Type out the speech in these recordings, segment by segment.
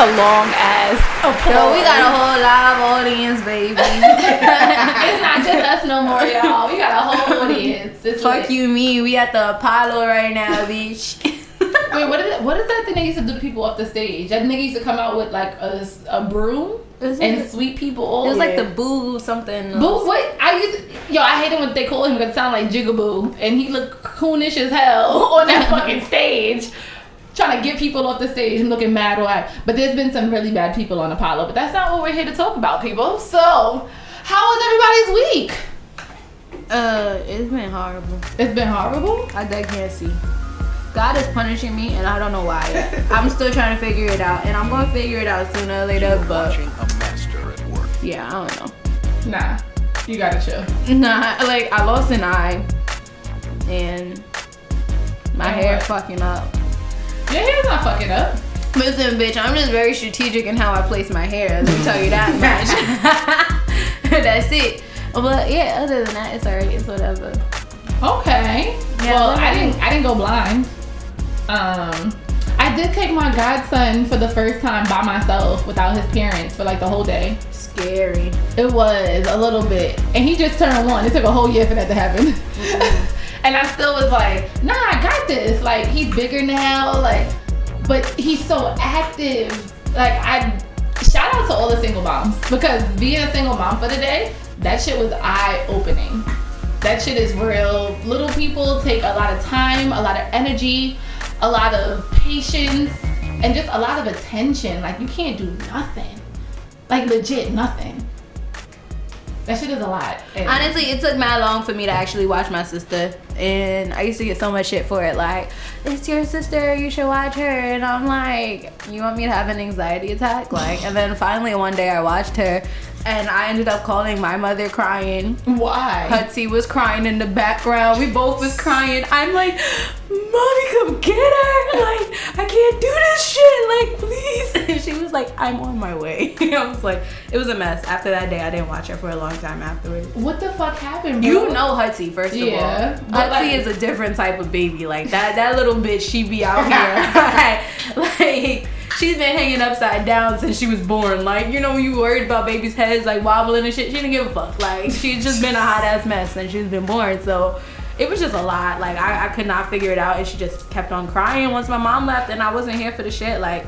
A long ass applause. Yo, we got a whole live audience, baby. it's not just us no more, y'all. We got a whole audience. It's Fuck lit. you, me. We at the Apollo right now, bitch. Wait, what is it? What is that thing they used to do to people off the stage? That nigga used to come out with like a, a broom and it- sweep people all. It was like the boo something. Boo, what? I used to, yo, I hate it when they call him because it sound like Jigaboo, and he looked coonish as hell on that fucking stage, trying to get people off the stage and looking mad wide. But there's been some really bad people on Apollo, but that's not what we're here to talk about, people. So, how was everybody's week? Uh, it's been horrible. It's been horrible. I I can't see. God is punishing me, and I don't know why. I'm still trying to figure it out, and I'm gonna figure it out sooner or later. But Watching a master at work. yeah, I don't know. Nah, you gotta chill. Nah, like I lost an eye, and my And hair what? fucking up. Your hair's not fucking up. Listen, bitch, I'm just very strategic in how I place my hair. Let me tell you that much. That's it. But yeah, other than that, it's alright. It's whatever. Okay. Yeah, well, I didn't. I didn't go blind. Um, I did take my godson for the first time by myself without his parents for like the whole day. Scary. It was a little bit, and he just turned one. It took a whole year for that to happen. And I still was like, Nah, I got this. Like he's bigger now. Like, but he's so active. Like I. Shout out to all the single moms because being a single mom for the day, that shit was eye opening that shit is real. Little people take a lot of time, a lot of energy, a lot of patience, and just a lot of attention. Like you can't do nothing. Like legit nothing. That shit is a lot. And Honestly, it took mad long for me to actually watch my sister, and I used to get so much shit for it. Like, it's your sister, you should watch her, and I'm like, you want me to have an anxiety attack? Like, and then finally one day I watched her, and I ended up calling my mother crying. why? Hutsy was crying in the background. We both was crying. I'm like, mommy, come get her. Like, I can't do this shit. Like, please. And she was like, I'm on my way. I was like, it was a mess. After that day, I didn't watch her for a long time afterwards. What the fuck happened, bro? You know Hutsy, first Yeah, of all. but Like- is a different type of baby. Like that that little bitch, she be out here. like, she's been hanging upside down since she was born. Like, you know, when you worried about babies' heads like wobbling and shit, she didn't give a fuck. Like, she's just been a hot ass mess since she's been born. So it was just a lot. Like I, I could not figure it out and she just kept on crying once my mom left and I wasn't here for the shit. Like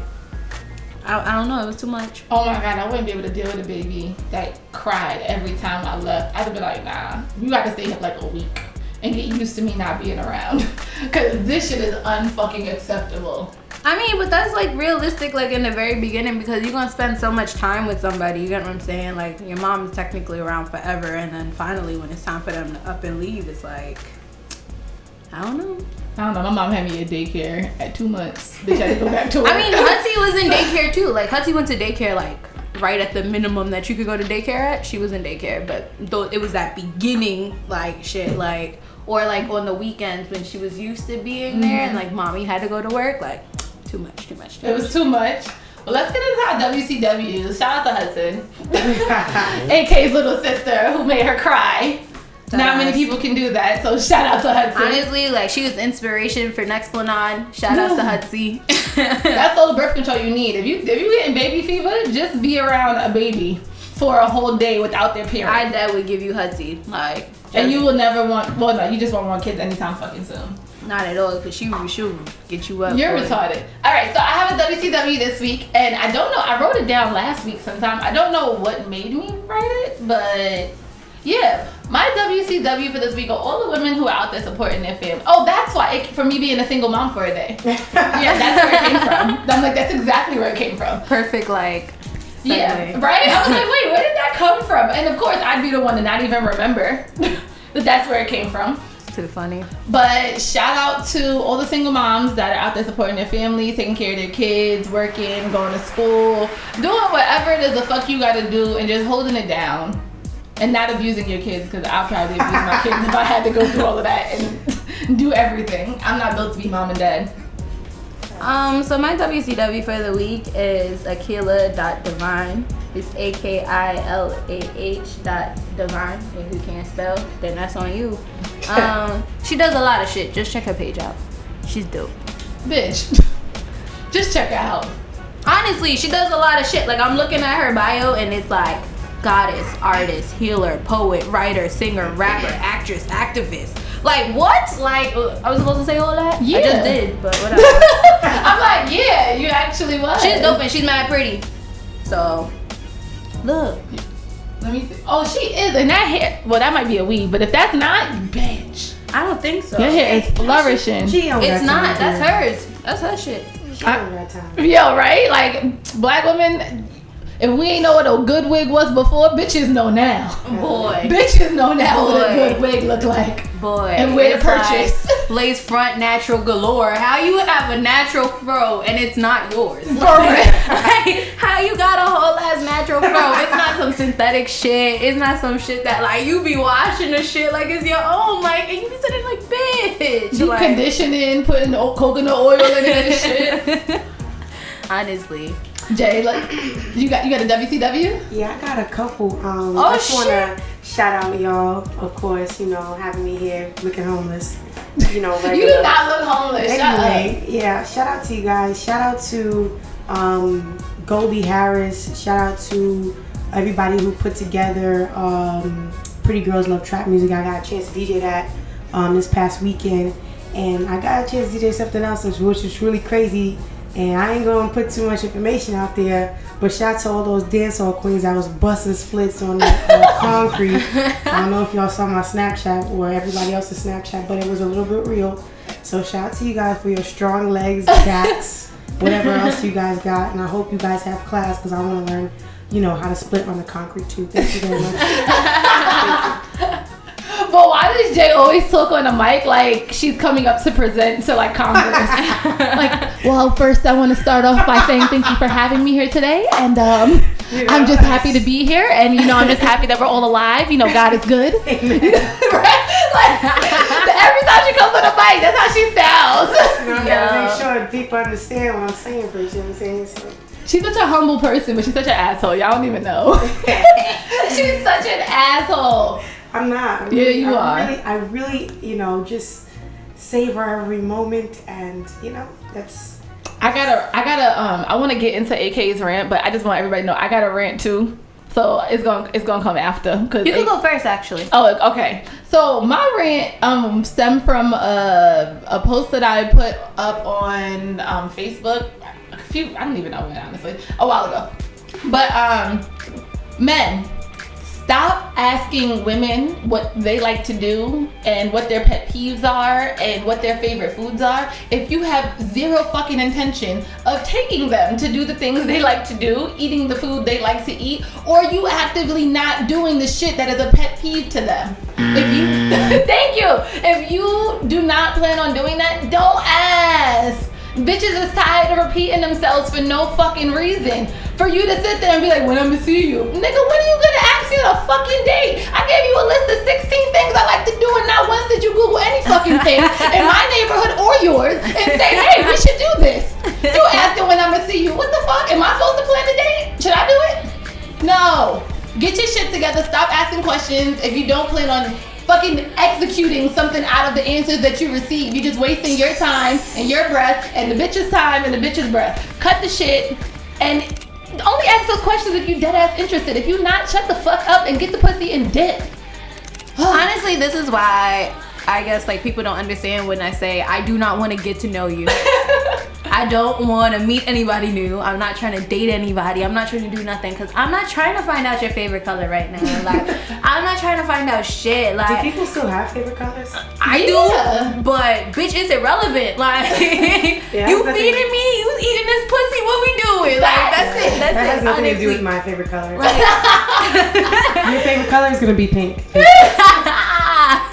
I, I don't know, it was too much. Oh my god, I wouldn't be able to deal with a baby that cried every time I left. I'd be like, nah, you got to stay here like a week and get used to me not being around. Cause this shit is unfucking acceptable. I mean, but that's like realistic, like in the very beginning, because you're gonna spend so much time with somebody. You get what I'm saying? Like your mom is technically around forever, and then finally, when it's time for them to up and leave, it's like, I don't know. I don't know. My mom had me at daycare at two months. Bitch, I had to go back to work. I mean, Hutsy was in daycare too. Like Hutsy went to daycare like right at the minimum that you could go to daycare at. She was in daycare, but though it was that beginning like shit, like or like on the weekends when she was used to being there, and mm-hmm. like mommy had to go to work. Like too much, too much. Too it was too much. Well, let's get into our WCW. Shout out to Hudson, AK's little sister who made her cry. Not many people can do that, so shout out to Hudson. Honestly, like she was inspiration for Nexplanon. Shout out to Hutsy. That's all the birth control you need. If you if you getting baby fever, just be around a baby for a whole day without their parent. My dad would give you Hutsy. Like and you will never want. Well, no, you just won't want kids anytime fucking soon. not at all because she she'll get you up. You're it. retarded. All right, so I have a WCW this week, and I don't know. I wrote it down last week sometime. I don't know what made me write it, but yeah, my WCW for this week are all the women who are out there supporting their family. Oh, that's why it, for me being a single mom for a day. yeah, that's where it came from. I'm like, that's exactly where it came from. Perfect like. Yeah, right. I was like, wait, where did that come from? And of course, I'd be the one to not even remember that that's where it came from. It's too funny. But shout out to all the single moms that are out there supporting their families, taking care of their kids, working, going to school, doing whatever it is the fuck you gotta do, and just holding it down. And not abusing your kids, because I'll probably abuse my kids if I had to go through all of that and do everything. I'm not built to be mom and dad. Um, so my WCW for the week is Akilah.divine. It's A K I L A H dot divine. If you can't spell, then that's on you. Um, she does a lot of shit. Just check her page out. She's dope. Bitch, just check her out. honestly, she does a lot of shit. Like I'm looking at her bio and it's like goddess, artist, healer, poet, writer, singer, rapper, actress, activist. Like what? Like uh, I was supposed to say all that? I just did, but whatever. I'm like, yeah, you actually was. she's dope and she's mad pretty. So look. Let me see. Oh, she is, and that hair. Well, that might be a weave, but if that's not, bitch, I don't think so. your hair is flourishing. She don't It's not. That's to do it. hers. That's her shit. She don't got time. Yo, right? Like black women. If we ain't know what a good wig was before, bitches know now. Boy. Bitches know now what a good wig look like. Boy. And where to it's like purchase. lace front natural galore. How you have a natural fro and it's not yours? For. How you got a whole ass natural fro? It's not some synthetic shit. It's not some shit that like you be washing the shit like it's your own. Like and you be sitting like bitch. Deep Like, conditioning, putting coconut oil in it and shit. Honestly. Jay, like, you got you got a WCW? Yeah, I got a couple. Um, Oh, I just shit. want to shout out y'all, of course, you know, having me here looking homeless. You know, You do not look homeless. Shut up. Anyway, yeah, shout out to you guys. Shout out to um, Goldie Harris. Shout out to everybody who put together um, Pretty Girls Love Trap Music. I got a chance to DJ that um, this past weekend. And I got a chance to DJ something else, which which was really crazy. And I ain't gonna put too much information out there, but shout out to all those dancehall queens that was busting splits on the uh, concrete. I don't know if y'all saw my Snapchat or everybody else's Snapchat, but it was a little bit real. So shout out to you guys for your strong legs, backs, whatever else you guys got, and I hope you guys have class because I want to learn, you know, how to split on the concrete too. Thank you very much. But why does Jay always talk on a mic like she's coming up to present to like Congress? like, well, first I want to start off by saying thank you for having me here today, and um, You I'm just happy to be here, and you know I'm just happy that we're all alive. You know, God is good. right? Like every time she comes on the mic, that's how she sounds. You know, I gotta Yeah. make sure people understand what I'm saying, but you know what I'm saying? So, She's such a humble person, but she's such an asshole. Y'all don't even know. she's such an asshole. I'm not. I'm Yeah, really- you I are. Really, I really, you know, just savor every moment, and you know, that's. I gotta, I gotta, um, I want to get into AK's rant, but I just want everybody to know I got a rant too. So it's gonna, it's gonna come after. Cause You can A- go first actually. Oh, okay. So my rant um stemmed from a, a post that I put up on um, Facebook a few I don't even know when honestly a while ago. But um men stop asking women what they like to do and what their pet peeves are and what their favorite foods are if you have zero fucking intention of taking them to do the things they like to do eating the food they like to eat or you actively not doing the shit that is a pet peeve to them if you thank you if you do not plan on doing that don't ask Bitches is tired of repeating themselves for no fucking reason. For you to sit there and be like, when I'ma see you. Nigga, when are you gonna ask me on a fucking date? I gave you a list of 16 things I like to do and not once did you Google any fucking thing in my neighborhood or yours and say, hey, we should do this. You asking when I'ma see you. What the fuck? Am I supposed to plan the date? Should I do it? No. Get your shit together. Stop asking questions if you don't plan on fucking executing something out of the answers that you receive. You're just wasting your time and your breath and the bitch's time and the bitch's breath. Cut the shit and only ask those questions if you dead ass interested. If you not, shut the fuck up and get the pussy and dip. Honestly, this is why I guess like people don't understand when I say I do not want to get to know you. I don't want to meet anybody new. I'm not trying to date anybody. I'm not trying to do nothing because I'm not trying to find out your favorite color right now. Like I'm not trying to find out shit. Like, do Like people still have favorite colors? I Yeah. do, but bitch, it's irrelevant. Like Yeah, you feeding me, you eating this pussy. What we doing? Like that's it. That's That has it. nothing to do with my favorite color. Like, Your favorite color is gonna be pink.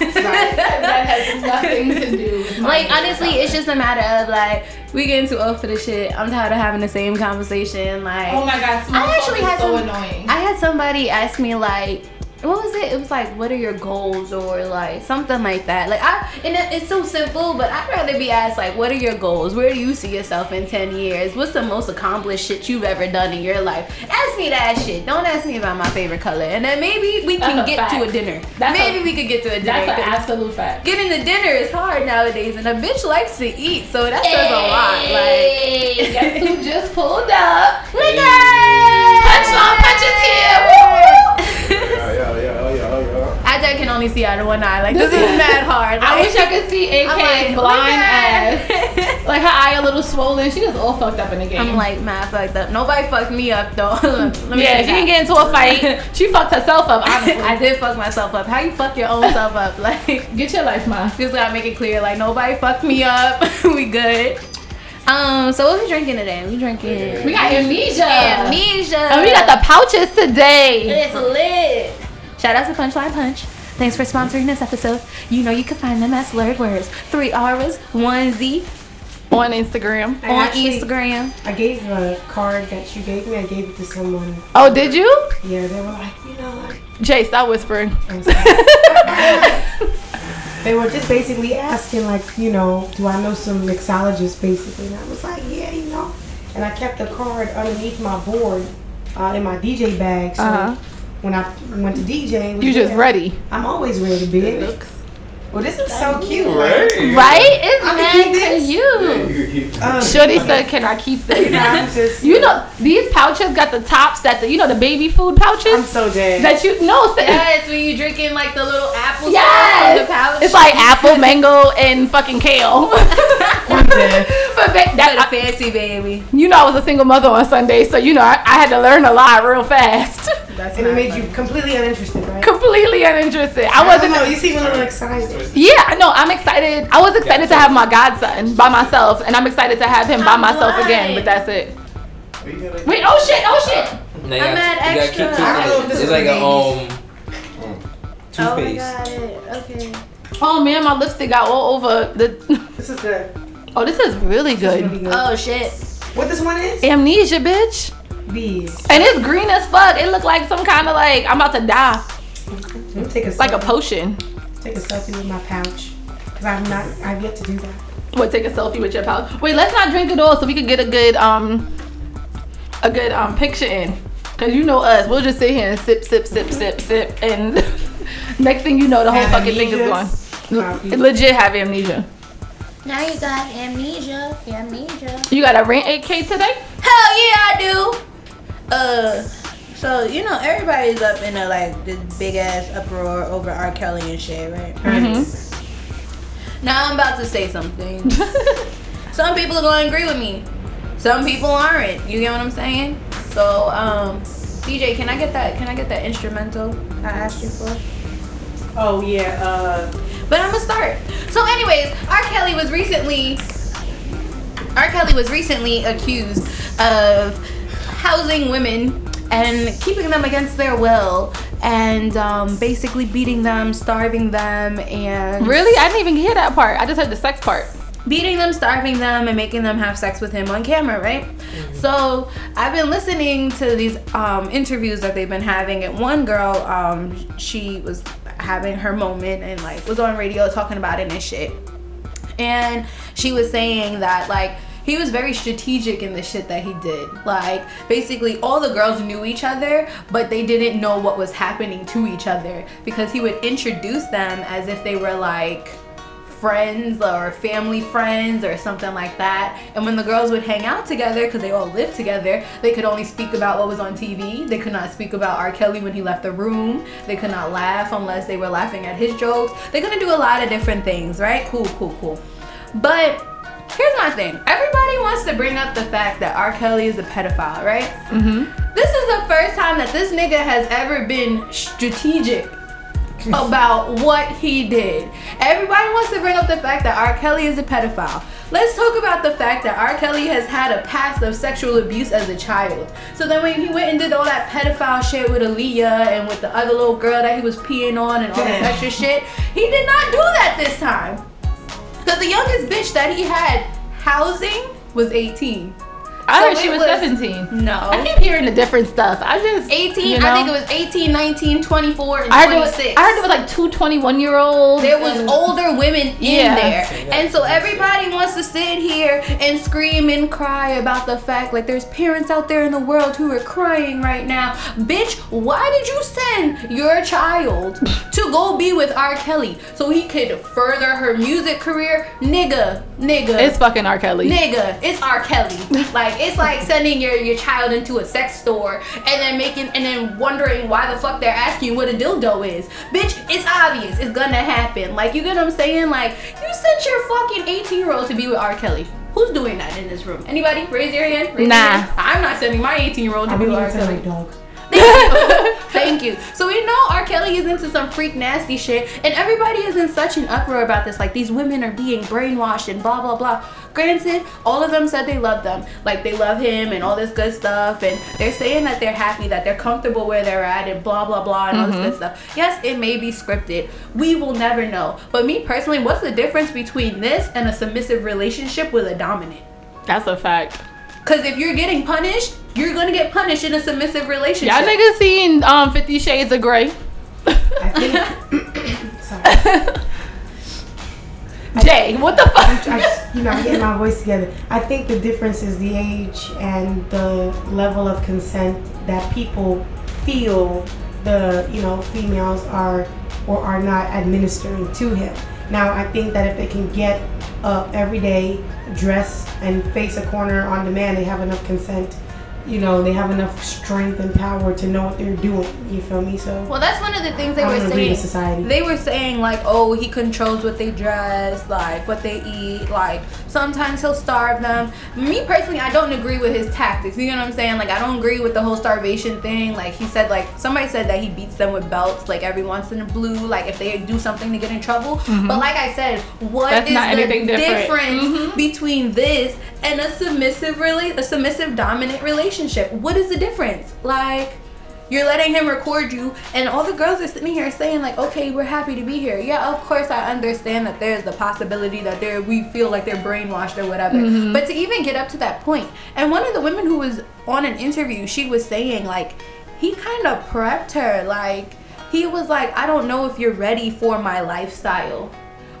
That has nothing to do with like honestly, it's just a matter of like we getting too old for the shit. I'm tired of having the same conversation. Like Oh my god, I actually had so some- annoying. I had somebody ask me like, what was it? It was like, what are your goals or like something like that. Like I, and it, it's so simple, but I'd rather be asked like, what are your goals? Where do you see yourself in ten years? What's the most accomplished shit you've ever done in your life? Ask me that shit. Don't ask me about my favorite color. And then maybe we can get fact. to a dinner. That's maybe a, we could get to a dinner. That's an absolute fact. Getting to dinner is hard nowadays, and a bitch likes to eat, so that hey, says a lot. Like, guess who just pulled up? Nigga, punch punchline punches here. Woo! Like this, is mad hard. I wish I could see I'm like, blind ass. Like her eye a little swollen. She just all fucked up in the game. I'm like mad fucked up. Nobody fucked me up though. Let me yeah, she that. didn't get into a fight. She fucked herself up. Honestly, I did fuck myself up. How you fuck your own self up? Like, Get your life, ma. just gotta make it clear. Like, nobody fucked me up. we good. Um, so what we drinking today? We drinking We got amnesia. amnesia. And we got the pouches today. It's lit. Shout out to Punchline Punch. Thanks for sponsoring this episode. You know you can find them as SlurrredWordz. Three R's, one Z On Instagram. I on actually- Instagram. I gave a card that you gave me. I gave it to someone. Oh, did you? Yeah, they were like, you know, like, Jay, stop whispering. They were just basically asking, like, you know, do I know some mixologists, basically? And I was like, yeah, you know. And I kept the card underneath my board uh, in my DJ bag. So Uh-huh. When I went to DJ, it was You just there. ready. I'm always ready, bitch. Well, this is so cute. Right? Right? It's I can mad keep this. cute. Um, Shorty said, can I keep this? I'm just, You know, these pouches got the tops that the, you know, the baby food pouches? I'm so dead. that you know, Yes, when you drinking like the little apple Yes! from the pouch. It's like apple, mango, and fucking kale. I'm but ba- that, a fancy baby. you know, I was a single mother on Sunday, so you know, I, I had to learn a lot real fast. That's And it made you completely uninterested, right? Completely uninterested. I I don't wasn't. know. You seem a little excited. Yeah, no, I'm excited. I was excited to have my godson by myself, and I'm excited to have him by I'm myself again. But that's it. Wait, oh shit, oh shit. Now you I'm gotta- mad you gotta extra. keep I don't know if this It's is like a babies. um Oh, I toothpaste. got it. Okay. Oh man, my lipstick got all over the. This is good. Oh, this is really This is really good. Oh shit. what this one is? Amnesia, bitch. Bees. And it's green as fuck. It looked like some kind of like I'm about to die, Let me take a like a selfie. potion. Take a selfie with my pouch. Cause I've not. I've yet to do that. What? Take a selfie with your pouch. Wait, let's not drink it all so we can get a good um, a good um picture in. Cause you know us, we'll just sit here and sip, sip, sip, sip, sip, and next thing you know, the whole Have fucking thing is gone. Copy. Legit have amnesia. Now you got amnesia. Amnesia. You got a rent AK today? Hell yeah, I do. Uh, so you know everybody's up in a like this big ass uproar over R. Kelly and shit, right? Mm-hmm. Now I'm about to say something. Some people are gonna agree with me. Some people aren't. You get what I'm saying? So, um, DJ, can I get that? Can I get that instrumental I asked you for? Oh yeah. Uh. But I'm gonna start. So, anyways, R. Kelly was recently R. Kelly was recently accused of housing women and keeping them against their will and um, basically beating them, starving them, and Really? I didn't even hear that part. I just heard the sex part. beating them, starving them, and making them have sex with him on camera, right? So I've been listening to these um, interviews that they've been having, and one girl, um, she was having her moment and like was on radio talking about it and shit, and she was saying that like. He was very strategic in the shit that he did. Like, basically, all the girls knew each other, but they didn't know what was happening to each other because he would introduce them as if they were like friends or family friends or something like that. And when the girls would hang out together, because they all lived together, they could only speak about what was on TV. They could not speak about R. Kelly when he left the room. They could not laugh unless they were laughing at his jokes. They couldn't do a lot of different things, right? Cool, cool, cool. But here's my thing everybody wants to bring up the fact that R. Kelly is a pedophile, right? Mm-hmm. This is the first time that this nigga has ever been strategic about what he did. Everybody wants to bring up the fact that R. Kelly is a pedophile. Let's talk about the fact that R. Kelly has had a past of sexual abuse as a child. So then when he went and did all that pedophile shit with Aaliyah and with the other little girl that he was peeing on and all that extra shit, he did not do that this time. Because the youngest bitch that he had housing was 18. I So heard she was, was- 17. No. I keep hearing the different stuff. I just 18, you I think it was 18, 19, 24, and I heard, it was, 26. I heard it was like two 21 year olds. there was and- older women in there. And so everybody wants to sit here and scream and cry about the fact like there's parents out there in the world who are crying right now. Bitch, why did you send your child to to go be with R. Kelly so he could further her music career. Nigga, nigga. It's fucking R. Kelly. Nigga, it's R. Kelly. like it's like sending your, your child into a sex store and then making and then wondering why the fuck they're asking you what a dildo is. Bitch, it's obvious. It's gonna happen. Like you get what I'm saying? Like you sent your fucking 18 year old to be with R. Kelly. Who's doing that in this room? Anybody? Raise your hand. Raise your Nah. hand. I'm not sending my 18 year old to I be with R. even tell Kelly. my dog. Thank you. So we know R. Kelly is into some freak nasty shit, and everybody is in such an uproar about this. Like these women are being brainwashed and blah blah blah. Granted, all of them said they love them, like they love him and all this good stuff, and they're saying that they're happy, that they're comfortable where they're at, and blah blah blah, and all this good stuff. Yes, it may be scripted. We will never know. But me personally, what's the difference between this and a submissive relationship with a dominant? That's a fact. Because if you're getting punished, you're gonna get punished in a submissive relationship. Y'all niggas seen um Fifty Shades of Grey? I think. sorry. Jay, what the fuck? I just, you know, I'm getting my voice together. I think the difference is the age and the level of consent that people feel the, you know, females are or are not administering to him. Now, I think that if they can get up every day, dress, and face a corner on demand, they have enough consent. You know, they have enough strength and power to know what they're doing. You feel me? So Well, that's one of the things they were saying. society. They were saying like, oh, he controls what they dress, like what they eat, like sometimes he'll starve them. Me personally, I don't agree with his tactics. You know what I'm saying? Like, I don't agree with the whole starvation thing. Like he said, like somebody said that he beats them with belts, like every once in a blue, like if they do something to get in trouble. But like I said, what That's is the difference between this and a submissive rela- a submissive dominant relationship? What is the difference? Like. You're letting him record you, and all the girls are sitting here saying like, "Okay, we're happy to be here." Yeah, of course I understand that there's the possibility that they're we feel like they're brainwashed or whatever. Mm-hmm. But to even get up to that point, and one of the women who was on an interview, she was saying like, he kind of prepped her, like he was like, "I don't know if you're ready for my lifestyle."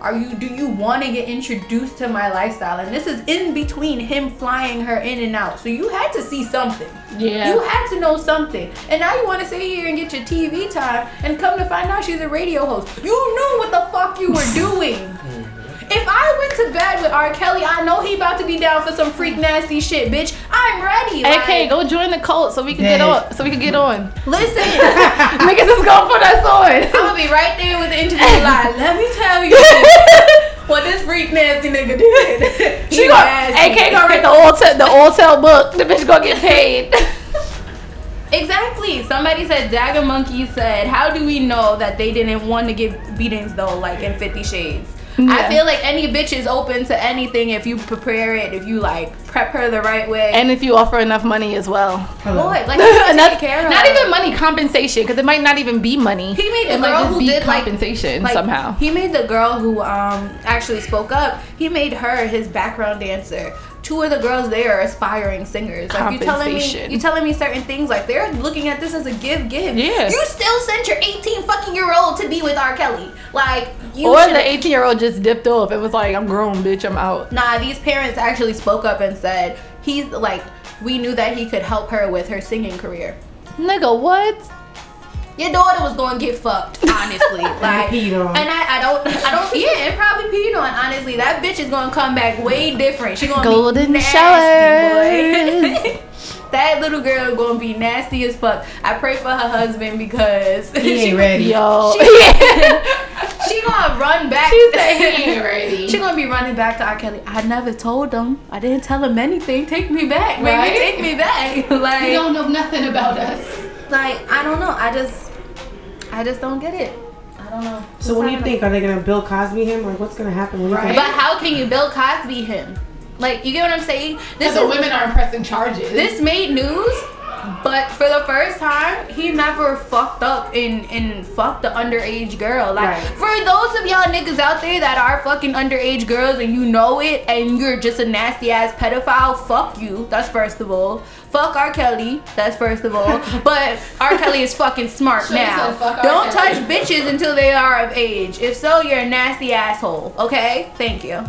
Are you do you want to get introduced to my lifestyle? And this is in between him flying her in and out. So you had to see something. Yeah. You had to know something. And now you want to sit here and get your TV time and come to find out she's a radio host. You knew what the fuck you were doing. Hmm. If I went to bed with R. Kelly, I know he about to be down for some freak nasty shit, bitch. I'm ready. Like, AK, go join the cult so we can get on. So we can get on. listen. Niggas is gonna put us I'm on. gonna be right there with the interview line. Let me tell you what this freak nasty nigga did. She He gonna. AK gonna write the old te- the old tell book. The bitch gonna get paid. Exactly. Somebody said Dagger Monkey said, "How do we know that they didn't want to give beatings though, like in Fifty Shades?" I feel like any bitch is open to anything if you prepare it, if you like prep her the right way. and if you offer enough money as well. Hello. Boy, like you not, take care of not even money compensation because it might not even be money. He made the it might girl just who be did, like- compensation Like, somehow. He made the girl who um actually spoke up. He made her his background dancer. Two of the girls there are aspiring singers. Like you telling me, you telling me certain things. Like they're looking at this as a give, give. Yeah. You still sent your 18 fucking year old to be with R. Kelly. Like you. or should've- the 18 year old just dipped off It was like, "I'm grown, bitch. I'm out." Nah, these parents actually spoke up and said he's like we knew that he could help her with her singing career. Nigga, what? Your daughter was gonna get fucked, honestly. like, peed on. and I, I don't, I don't, yeah, and probably peed on. Honestly, that bitch is gonna come back way different. She gonna Golden be nasty, boy. that little girl gonna be nasty as fuck. I pray for her husband because He she, ain't ready. Yo, she gonna run back. She said he ain't ready. She gonna be running back to R. Kelly. I never told him. I didn't tell him anything. Take me back, baby. Right? Take me back. like, you don't know nothing about us. like I don't know. I just, I just don't get it. I don't know. So what do you think? Are they gonna Bill Cosby him? Like what's gonna happen? What Right. But how can you Bill Cosby him? Like, you get what I'm saying? This Because the women aren't pressing charges. this made news, but for the first time, he never fucked up and and fucked the underage girl. Like Right. for those of y'all niggas out there that are fucking underage girls and you know it and you're just a nasty ass pedophile, fuck you. That's first of all. Fuck R. Kelly. That's first of all. but R. Kelly is fucking smart Should've now. R. Don't touch bitches until they are of age. If so, you're a nasty asshole. Okay? Thank you.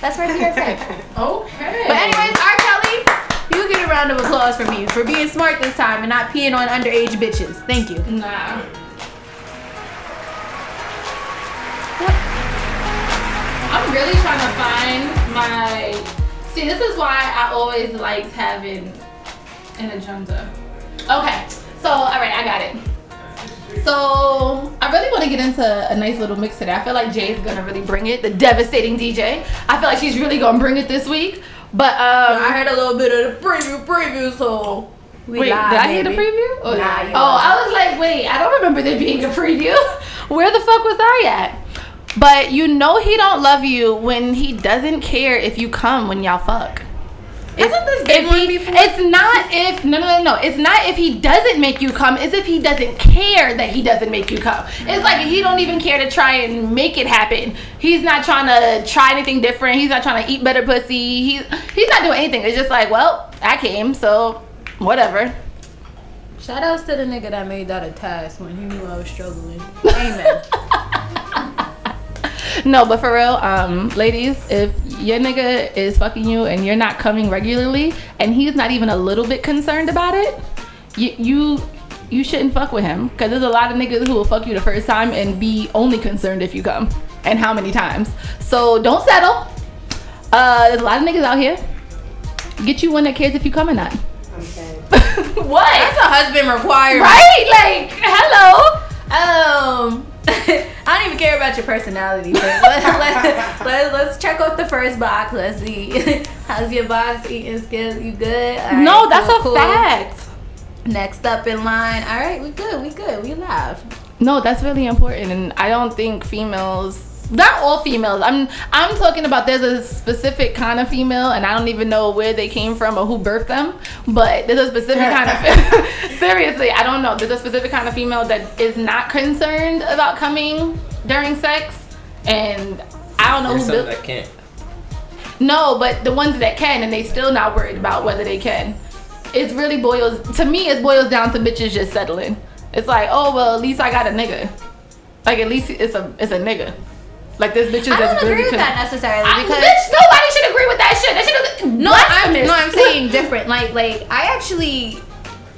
That's right here okay. But anyways, R. Kelly, you get a round of applause from me for being smart this time and not peeing on underage bitches. Thank you. Nah. I'm really trying to find my. See, this is why I always liked having an agenda. Okay, so all right, I got it. So I really want to get into a nice little mix today. I feel like Jay's gonna really bring it, the devastating DJ. I feel like she's really gonna bring it this week. But um, I heard a little bit of the preview, preview, so we wait, live, did I hear the preview? Oh, Nah, you oh I was like, wait, I don't remember there being a preview. Where the fuck was I at? But you know he don't love you when he doesn't care if you come when y'all fuck. Hasn't this been if one he- before? It's not if no no no no. It's not if he doesn't make you come. It's if he doesn't care that he doesn't make you come. It's like he don't even care to try and make it happen. He's not trying to try anything different. He's not trying to eat better pussy. He's he's not doing anything. It's just like well I came so whatever. Shout outs to the nigga that made that a task when he knew I was struggling. Amen. No, but for real, um, ladies, if your nigga is fucking you and you're not coming regularly, and he's not even a little bit concerned about it, you you, you shouldn't fuck with him. Cause there's a lot of niggas who will fuck you the first time and be only concerned if you come and how many times. So don't settle. Uh, there's a lot of niggas out here. Get you one that cares if you come or not. Okay. what? That's a husband requirement. Right? Like, hello. Um, I don't even care about your personality, but let, let, let, let's check out the first box. Let's see. How's your box eating skills? You good? Right, no, that's cool, a cool. fact. Next up in line. All right, we good. We good. We live. No, that's really important, and I don't think females. Not all females. I'm I'm talking about there's a specific kind of female, and I don't even know where they came from or who birthed them. But there's a specific kind of seriously, I don't know. There's a specific kind of female that is not concerned about coming during sex, and I don't know There's who built. that can't. No, but the ones that can, and they still not worried about whether they can. It's really boils to me. It boils down to bitches just settling. It's like, oh well, at least I got a nigga. Like at least it's a it's a nigga. Like this bitches I that's don't really agree with that necessarily I- because bitch, nobody should agree with that shit. That shit is No, I'm, no, I'm saying different. Like, like I actually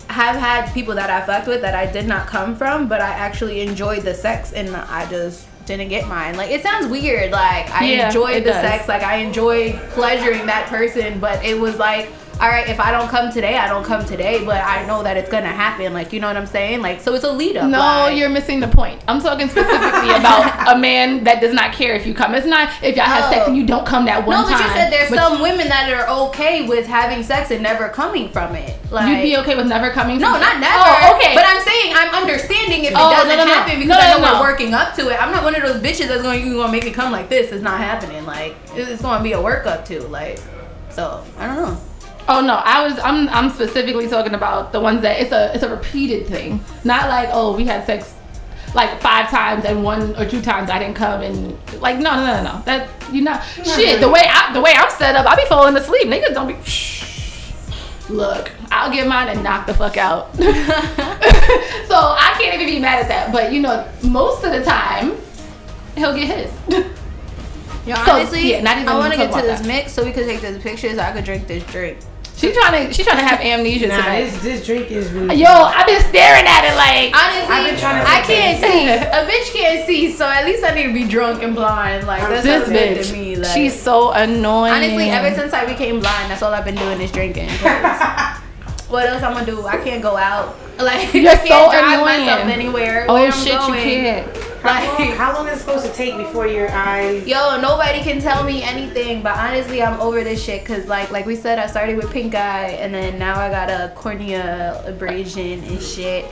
have had people that I fucked with that I did not come from, but I actually enjoyed the sex and I just didn't get mine. Like, it sounds weird. Like, I Yeah, enjoyed the does. sex. Like, I enjoyed pleasuring that person, but it was like. All right, if I don't come today, I don't come today, but I know that it's gonna happen. Like, you know what I'm saying? Like, so it's a lead up. No, like, you're missing the point. I'm talking specifically about a man that does not care if you come. It's not if y'all have sex Oh. and you don't come that one time. No, but time. you said there's some women that are okay with having sex and never coming from it. Like, You'd be okay with never coming. No, not never. Oh, okay. But I'm saying I'm understanding if it Oh, no, doesn't no, no. happen because No, I know no. we're working up to it. I'm not one of those bitches that's going you gonna make me come like this. It's not happening. Like it's gonna be a work up to. Like so I don't know. Oh no, I was I'm I'm specifically talking about the ones that it's a it's a repeated thing. Not like, oh, we had sex like five times and one or two times I didn't come and like no no no no. That you know shit, the way I the way I'm set up, I be falling asleep. Niggas don't be Look, I'll get mine and knock the fuck out. so I can't even be mad at that. But you know, most of the time, he'll get his. Yo, So, yeah, not even I want to get to this that. mix so we could take those pictures. so I could drink this drink. She's trying to she's trying to have amnesia Nah, tonight. this this drink is really. Yo, I've been staring at it like Honestly, I've been trying to I can't this. see. A bitch can't see, so at least I need to be drunk and blind. Like that's this how good bitch. to me. Like, she's so annoying. Honestly, ever since I became blind, that's all I've been doing is drinking. what else I'm gonna do? I can't go out. Like You're I can't so drive myself annoying. anywhere. oh where I'm shit, you can't. How long, how long is it supposed to take before your eyes? yo, nobody can tell me anything. But honestly, I'm over this shit. Cause like, like we said, I started with pink eye, and then now I got a cornea abrasion and shit.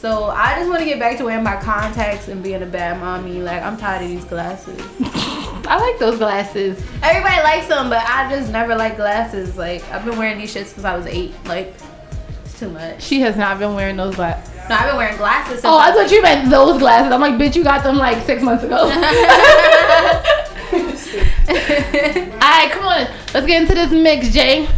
So I just want to get back to wearing my contacts and being a bad mommy. Like I'm tired of these glasses. I like those glasses. Everybody likes them, but I just never like glasses. Like I've been wearing these shit since I was eight. Like it's too much. She has not been wearing those glasses. No, I've been wearing glasses. Since Oh, I was thought you meant those glasses. I'm like, bitch, you got them like six months ago. Alright, come on. Let's get into this mix, Jay.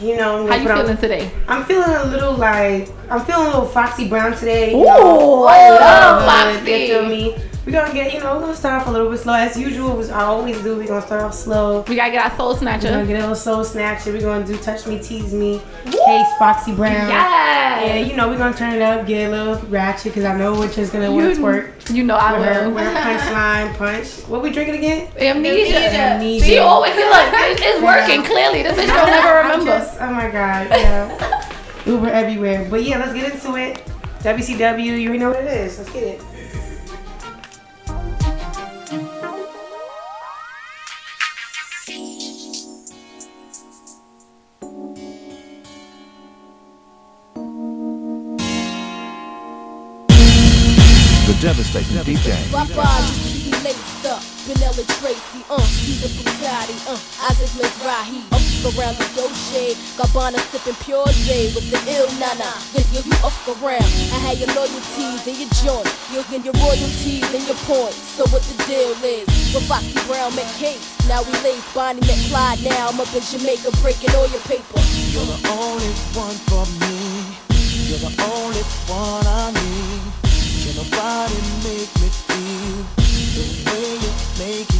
You know, How you but I'm- feeling today? I'm feeling a little like I'm feeling a little Foxy Brown today. You Ooh, know, I love uh, Foxy. You feel me? We're gonna get, you know, we're gonna start off a little bit slow. As usual, as I always do, we're gonna start off slow. We gotta get our soul We're gonna get a little soul snatcher. We're gonna do Touch Me, Tease Me, Case, Foxy Brown. Yeah. And you know, we're gonna turn it up, get a little ratchet, because I know which is gonna want to You- twerk. You know I With her, will. with her punchline, punch. What we drinking again? Amnesia. Amnesia. See, always look, it- it's working clearly. This bitch don't never I'm remember. just- oh my god, yeah. Uber everywhere. But yeah, let's get into it. WCW, you already know what it is. Let's get it. Devastating DJ. My body be laced up. Vanilla Tracy, uh, Caesar Bugatti, uh, Isaac Mizrahi, up around the doje, Gabbana sipping pure J with the ill nana, then you you up around. I had your loyalties and your joint, you'll get your royalties and your points. So what the deal is? With Foxy Brown met Case, now we lace Bonnie met Clyde, now I'm up in Jamaica breaking all your paper. You're the only one for me. You're the only one I need. Can nobody make me feel the way you make me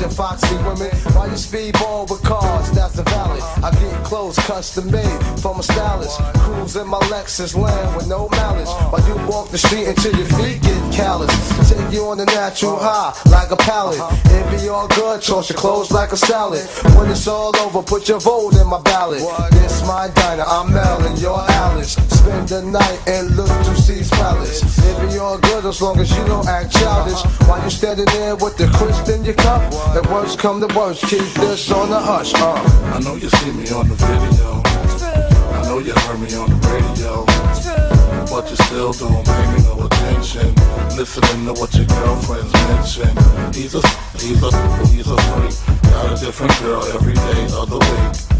grinning with a bunch of foxy women. While you speedball with cars, that's the valley. I get clothes custom made from a stylist. Cruise in my Lexus land with no malice. While you walk the street until your feet get callous. Take you on the natural high like a pallet. It be all good, toss your clothes like a salad. When it's all over, put your vote in my ballot. This my diner, I'm Mel and you're Alice. Spend the night and look to see palace. It be all good as long as you don't act childish. While you standing there with the crisp in your cup. The worst come the worst, keep this on the hush. Uh. I know you see me on the video. I know you heard me on the radio. But you still don't pay me no attention. Listening to what your girlfriends mention. He's a, he's a, he's a freak. Got a different girl every day of the week.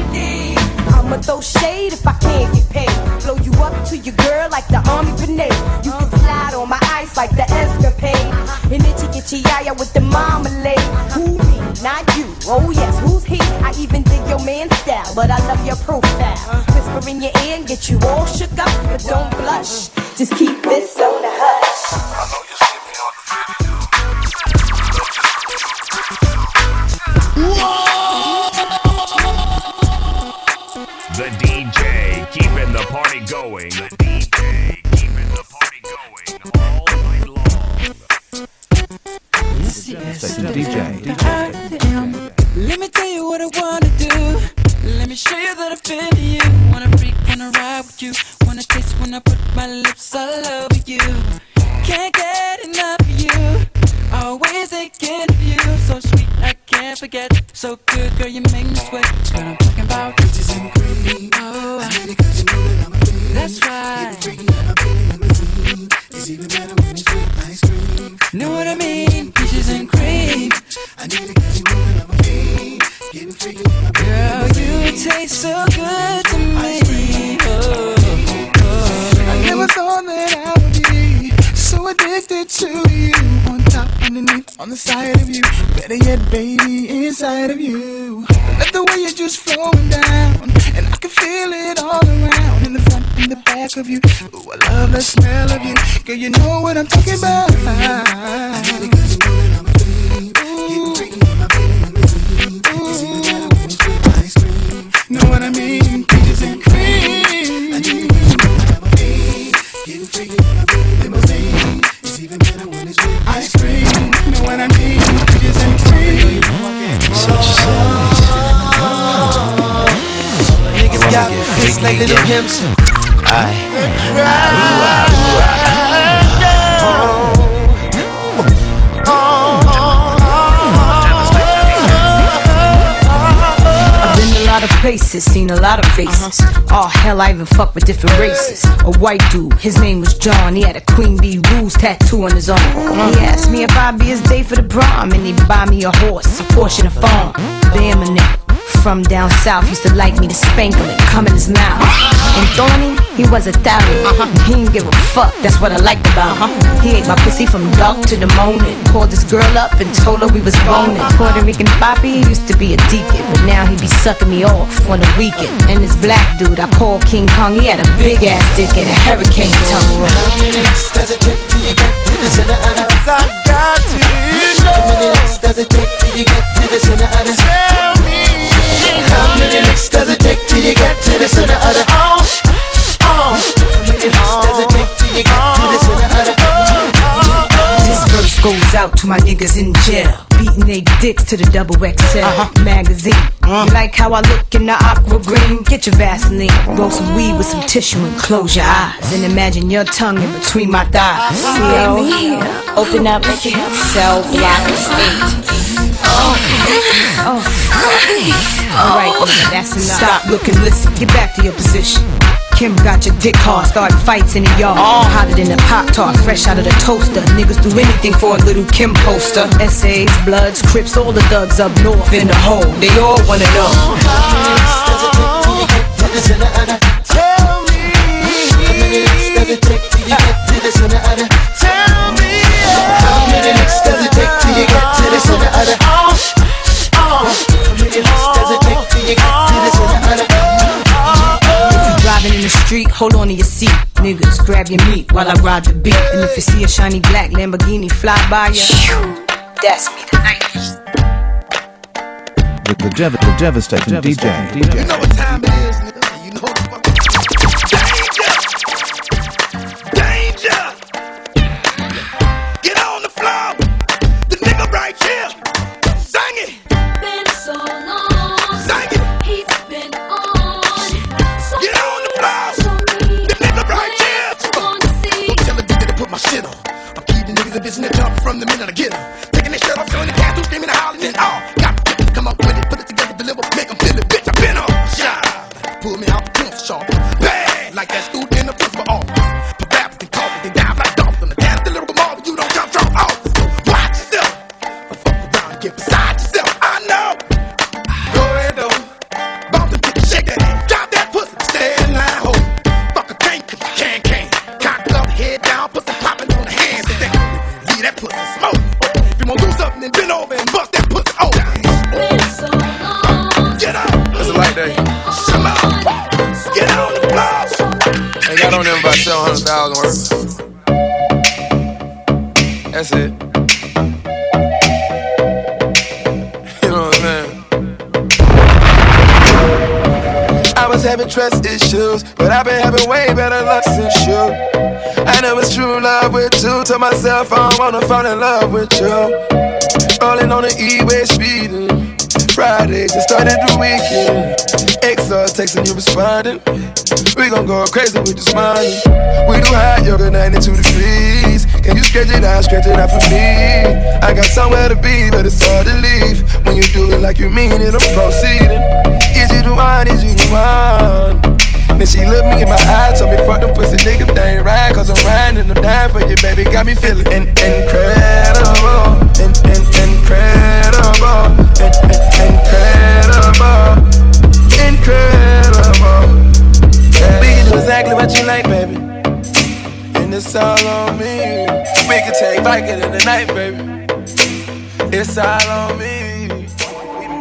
I'ma throw shade if I can't get paid. Blow you up to your girl like the army grenade. You can slide on my ice like the escapade. And itchy itchy yaya with the marmalade. Who me? Not you. Oh yes, who's he? I even dig your man style, but I love your profile. Whisper in your ear and get you all shook up, but don't blush. Just keep this on the hush. Party going. The DJ keeping the party going all night long. Station DJ. Let me tell you what I wanna do. Let me show you that I feel you. Wanna freak, wanna ride with you. Wanna taste when I put my lips all over you. Can't get enough of you. Always thinking of you. So sweet, I can't forget. So good, girl, you make me sweat. But I'm talking about peaches and cream. Oh, I need it cause you know That's right. It's even better when it's with ice cream. Know what I mean? Peaches and cream. I need it cause you I'm a fiend. Getting freaky Girl, you taste so good to me. Oh, oh, oh. I never thought that I would be so addicted to you. On top, underneath, on the side of you. Better yet, baby, inside of you. Let the way you're just flowing down. And I can feel it all around. In the front, in the back of you. Ooh, I love the smell of you. Girl, you know what I'm talking about. Know what I mean? Niggas got face like little pimps. I've places, seen a lot of faces. Oh hell, I even fuck with different races. A white dude, his name was John. He had a Queen Bee Rules tattoo on his arm. Uh-huh. He asked me if I'd be his day for the prom, and he'd buy me a horse, a and a farm. Bam, a nigga from down south used to like me to spank him and come in his mouth. And Thorny, he was a thousand. Uh-huh. He didn't give a fuck, that's what I liked about him. Uh-huh. He ate my pussy from dark to the morning. Called this girl up and told her we was boning. Puerto Rican Poppy used to be a deacon, but now he be sucking me off on the weekend. And this black dude I call King Kong, he had a big ass dick and a hurricane tongue. Does it take till you get to the center of the I got to How many licks does it take till you get to the center of the Tell me How many licks does it take till you get to the center of the How many licks does it take till you get to the center of the This verse goes out to my niggas in jail. Beating they dicks to the double XL uh-huh. magazine. You like how I look in the aqua green? Get your Vaseline, roll some weed with some tissue and close your eyes. And imagine your tongue in between my thighs. Yo, open up, cell block eight. Oh, alright, that's enough. Stop, looking, listen, get back to your position. Kim got your dick hard, starting fights in the yard. All Hotter than a pop tart, fresh out of the toaster. Niggas do anything for a little Kim poster. Essays, Bloods, Crips, all the thugs up north in the hole. They all wanna know. Grab your meat while I ride the beat. And if you see a shiny black Lamborghini fly by you, that's me tonight. The, the, dev- the devastating DJ. You know what time it is, nigga. You know what the minute I get 700,000 worth. That's it. You know what I'm saying? I was having trust issues, but I've been having way better luck since you. I know it's true love with you. Told myself I wanna fall in love with you. Rolling on the E-way speeding. Friday just started the weekend. XR texting you responding. We gon' go crazy with this money. We do hot yoga 92 degrees. Can you stretch it out, stretch it out for me? I got somewhere to be, but it's hard to leave. When you do it like you mean it, I'm proceeding. Is you the one? Is you the one? Then she looked me in my eyes, told me fuck them pussy niggas, they ain't right, cause I'm riding I'm dying for you, baby. Got me feeling in- incredible, in- in- incredible, in- in- incredible, incredible. We can do exactly what you like, baby. And it's all on me. We can take Viking in the night, baby. It's all on me.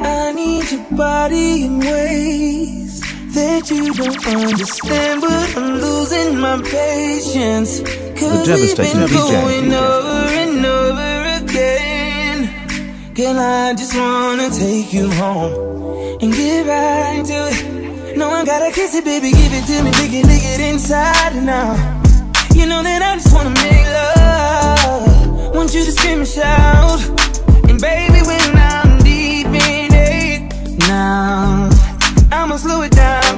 I need your body in ways that you don't understand, but I'm losing my patience. Cause we've devastating been DJ. going over and over again. Girl, I just wanna take you home and get right to it. No one gotta kiss it, baby, give it to me, lick it, lick it inside and out. You know that I just wanna make love. Want you to scream and shout. And baby, when I'm deep in it now, I'ma slow it down,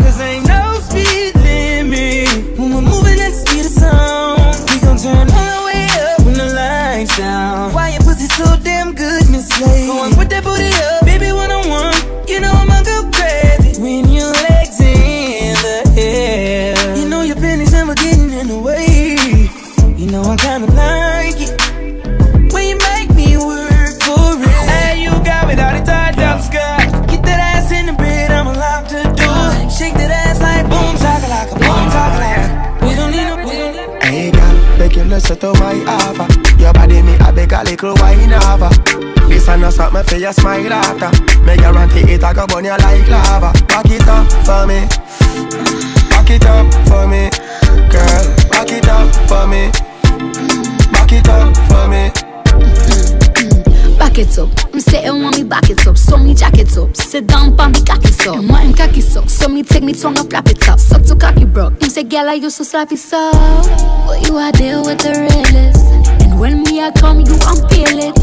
little wine over. A no something for your smile after. Run to it, I go burn you like lava. Back it up for me, back it up for me, girl. Back it up for me, back it up for me. It up. Say it want me back it up. So me jack it up. Sit down pa me cocky so. And him cocky so. So me take me tongue up wrap it up. Suck to cocky bro. Him say girl I used to slappy so. But you are there with the realest. And when me I come you I'm feel it.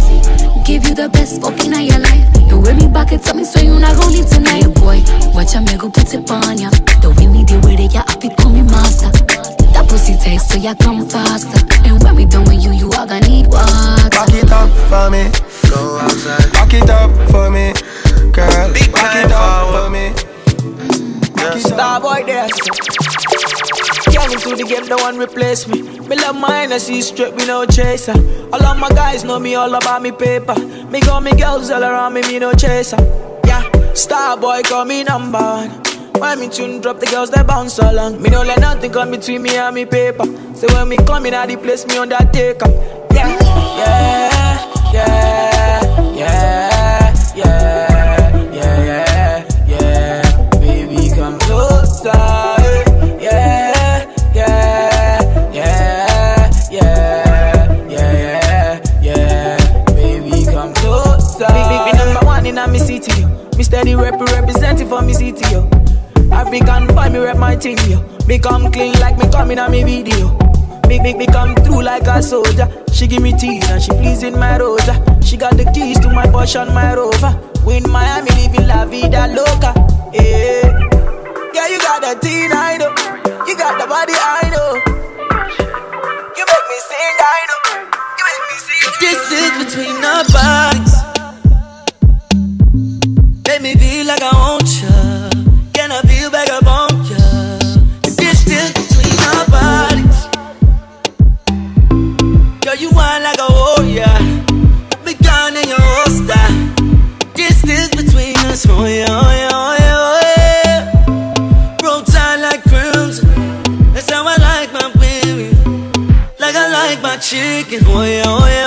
Give you the best fucking of your life. You with me back it up me so you not gon' leave tonight. Boy, watch a me go put it on ya. The way me deal with it, yeah, I fi call me master. That pussy taste so ya come faster. And when we done with you, you all gonna need water. Back it up for me. Go outside. Back it up for me, girl. Back it up for me. Star boy there. Came into the game, no one replace me. Me love my Hennessy straight, we no chaser. All of my guys know me all about me paper. Me got me girls all around me, me no chaser. Yeah, star boy call me number one. When me tune drop, the girls they bounce along. Me no let nothing come between me and me paper. So when me come in, the place me undertaker. Yeah, yeah, yeah, yeah, yeah, yeah, yeah, yeah. Baby, come closer. In a me city. Me steady rep representing for me city, yo. African boy, me rep my thing, yo. Me come clean like me coming on me video. Big, big, me come through like a soldier. She give me tea and she pleasing my rosa. She got the keys to my Porsche and my Rover. We in Miami living la vida loca. Yeah, yeah, you got the teen, I know. You got the body, I know. You make me sing, I know. You make me sing. This Distance between our bodies. Make me feel like I want you. My chicken, oh yeah, oh yeah, oh yeah,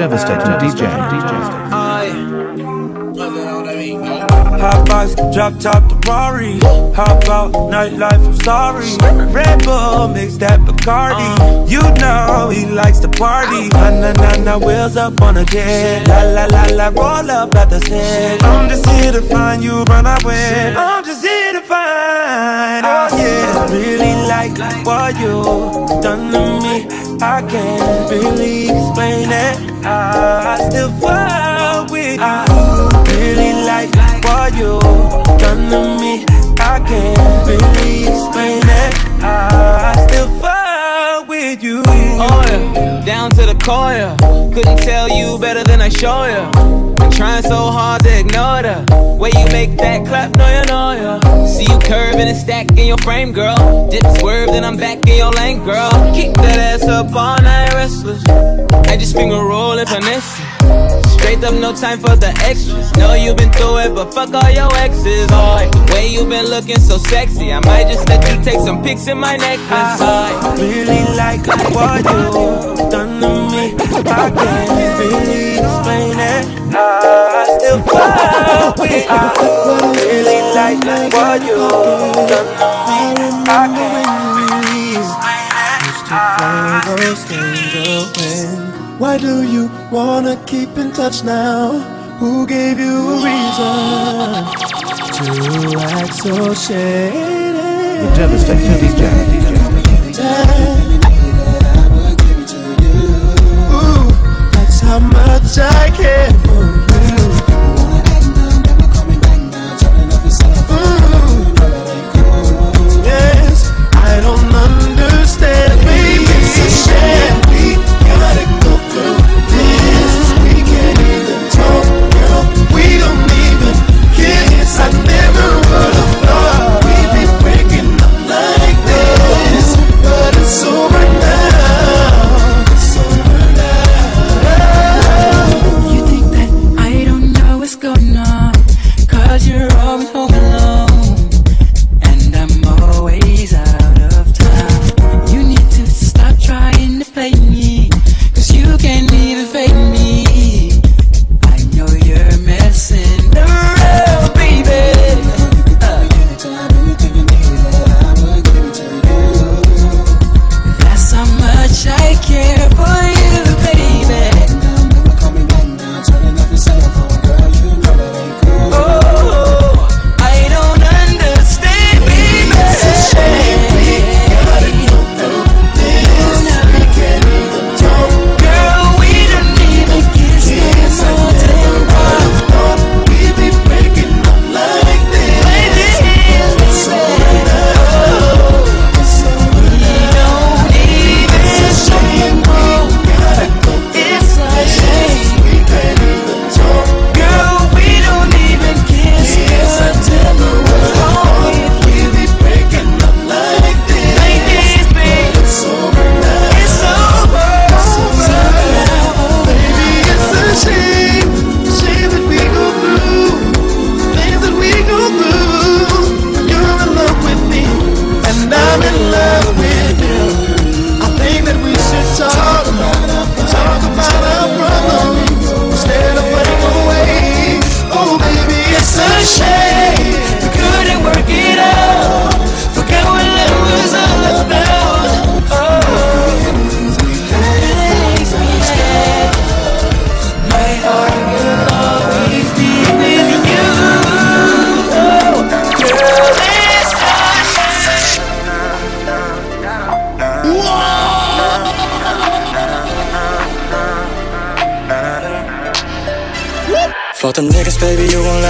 devastating DJ. Hot box, drop top the Rari. Hop out, nightlife, I'm sorry. Red Bull, mix that Bacardi. Uh. You know he likes to party. Na na na na, wheels up on a jet. La la la la, roll up at the set. I'm just here to find you, run away. I'm just here to find. Oh yeah, really like what you done to me. I can't really explain it. I still fall with you. Really like what you done to me. I can't really explain it. I still with you. Oh yeah, down to the core. yeah. Couldn't tell you better than I show you. Been trying so hard to ignore the way you make that clap, no you know ya. See you curving and stacking your frame, girl. Dip swerve, then I'm back in your lane, girl. Keep that ass up all night, restless. I just finger roll and finesse. Straight up, no time for the extras. Know you been through it, but fuck all your exes. Oh, the way you been looking so sexy, I might just let you take some pics in my necklace. I really like what you done to me. I can't really explain it. I still fall with you. Really like what you done to me. I can't Why do you wanna keep in touch now? Who gave you a reason to act so shady? The devastating DJ. Ooh, that's how much I care for you.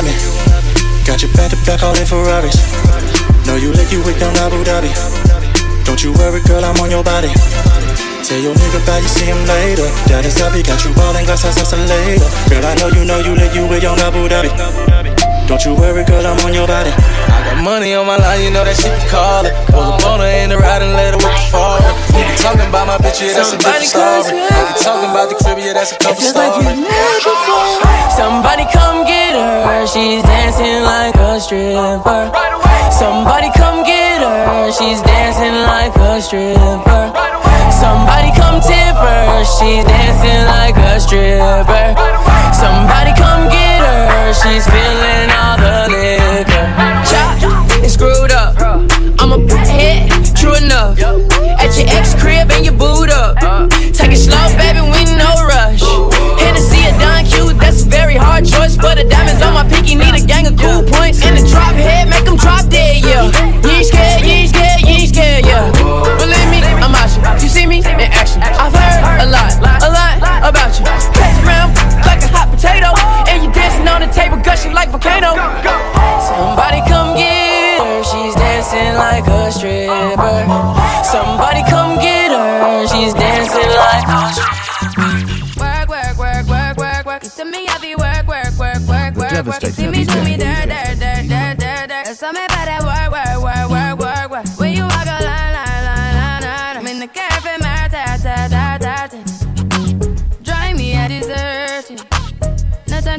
Me. Got you back to back all in Ferraris. Know you lick you with down Abu Dhabi. Don't you worry, girl, I'm on your body. Tell your nigga bye, you see him later. Is happy, got you all in glass as a later. Girl, I know you know you let you with your Abu Dhabi. Don't you worry, girl, I'm on your body. I got money on my line, you know that shit be calling. Pull up on her in the ride and let her work for it. If you talking about my bitch, yeah, that's a different story. You talking about the crib, yeah, that's a couple Feels like never before. Somebody come get her. She's dancing like a stripper. Somebody come get her. She's dancing like a stripper. Somebody come tip her. She's dancing like a stripper. Somebody come get her. She's feeling all the liquor. Chop, it's screwed up. I'm a hit, true enough. At your ex crib and your boot up. Take it slow, baby, we no rush. Hennessy or Don Q, that's a very hard choice. But the diamonds on my pinky need a gang of cool points. And the drop head, make them drop dead, yeah. You ain't scared, you. See me in action. I've heard a lot, a lot about you. Catch around like a hot potato. And you dancing on the table, gushing like volcano. Somebody come get her, she's dancing like a stripper. Somebody come get her, she's dancing like a Work, work, work, work, work, work. You see me, I be work, work, work, work, work, work. You see me do me dirt, dirt, dirt, dirt, dirt, dirt. There's something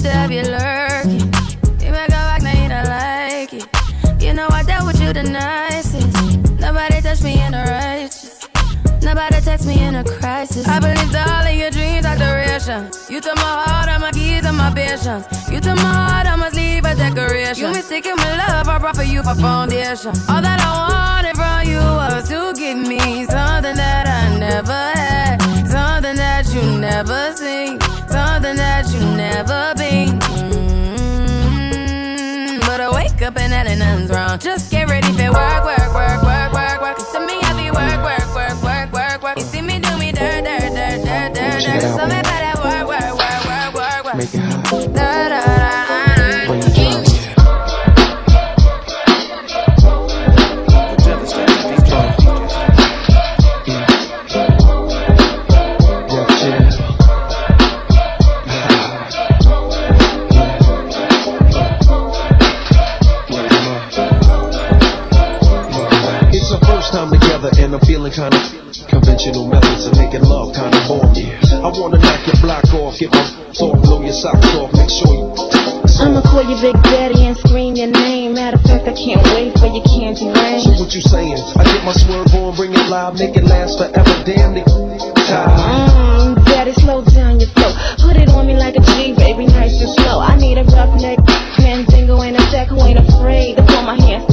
Time to have you lurking. You make a walk, now you don't like it. You know I dealt with you the nicest. Nobody touched me in the righteous. Nobody text me in a crisis. I believed all of your dreams are duration. You took my heart, all my keys, and my visions. You took my heart, I must leave a decoration. You mistaken my love, I brought for you for foundation. All that I wanted from you was to give me something that I never had, something that you never seen, something that you never been. Mm, But I wake up and that ain't nothing's wrong. Just get ready for work, work, work, work, work, work. You see me, I be work, work, work, work, work, work. You see me do me dirt, dirt, dirt, dirt, dirt, dirt. Something about that work, work, work, work, work, work. Make it hot. Da, da, da, da, time together and I'm feeling kinda conventional methods of making love kinda bore me. I wanna knock your block off, get my thought, blow your socks off, make sure you. I'ma call you Big Daddy and scream your name. Matter of fact, I can't wait for your candy rain. So what you saying? I get my swerve on, bring it live, make it last forever. Damn it. Time. Mmm, daddy, slow down your flow. Put it on me like a G, baby, nice and slow. I need a roughneck, mandingo, and a deck who ain't afraid to pull my hands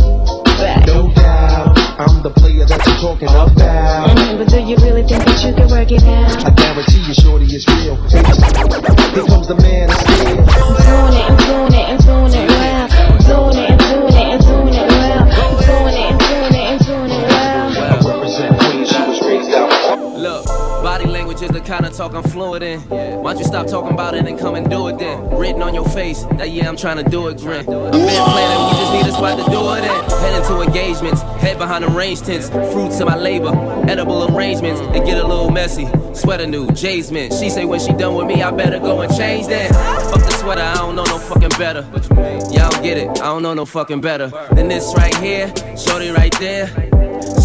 back. No doubt, I'm the player that you're talking about. But do you really think that you can work it out? I guarantee you, shorty, is real. Here comes the man of steel. Doing it and doing it and doing it well. Doing it and doing it is the kind of talk I'm fluent in. Why don't you stop talking about it and come and do it then? Written on your face, that yeah, I'm trying to do it, grin. I've been planning, we just need a spot to do it in. Heading to engagements, head behind the range tents, fruits of my labor, edible arrangements, and get a little messy. Sweater new, Jay's mint. She say when she done with me, I better go and change that. Fuck the sweater, I don't know no fucking better. Y'all get it, I don't know no fucking better. Than this right here, shorty right there.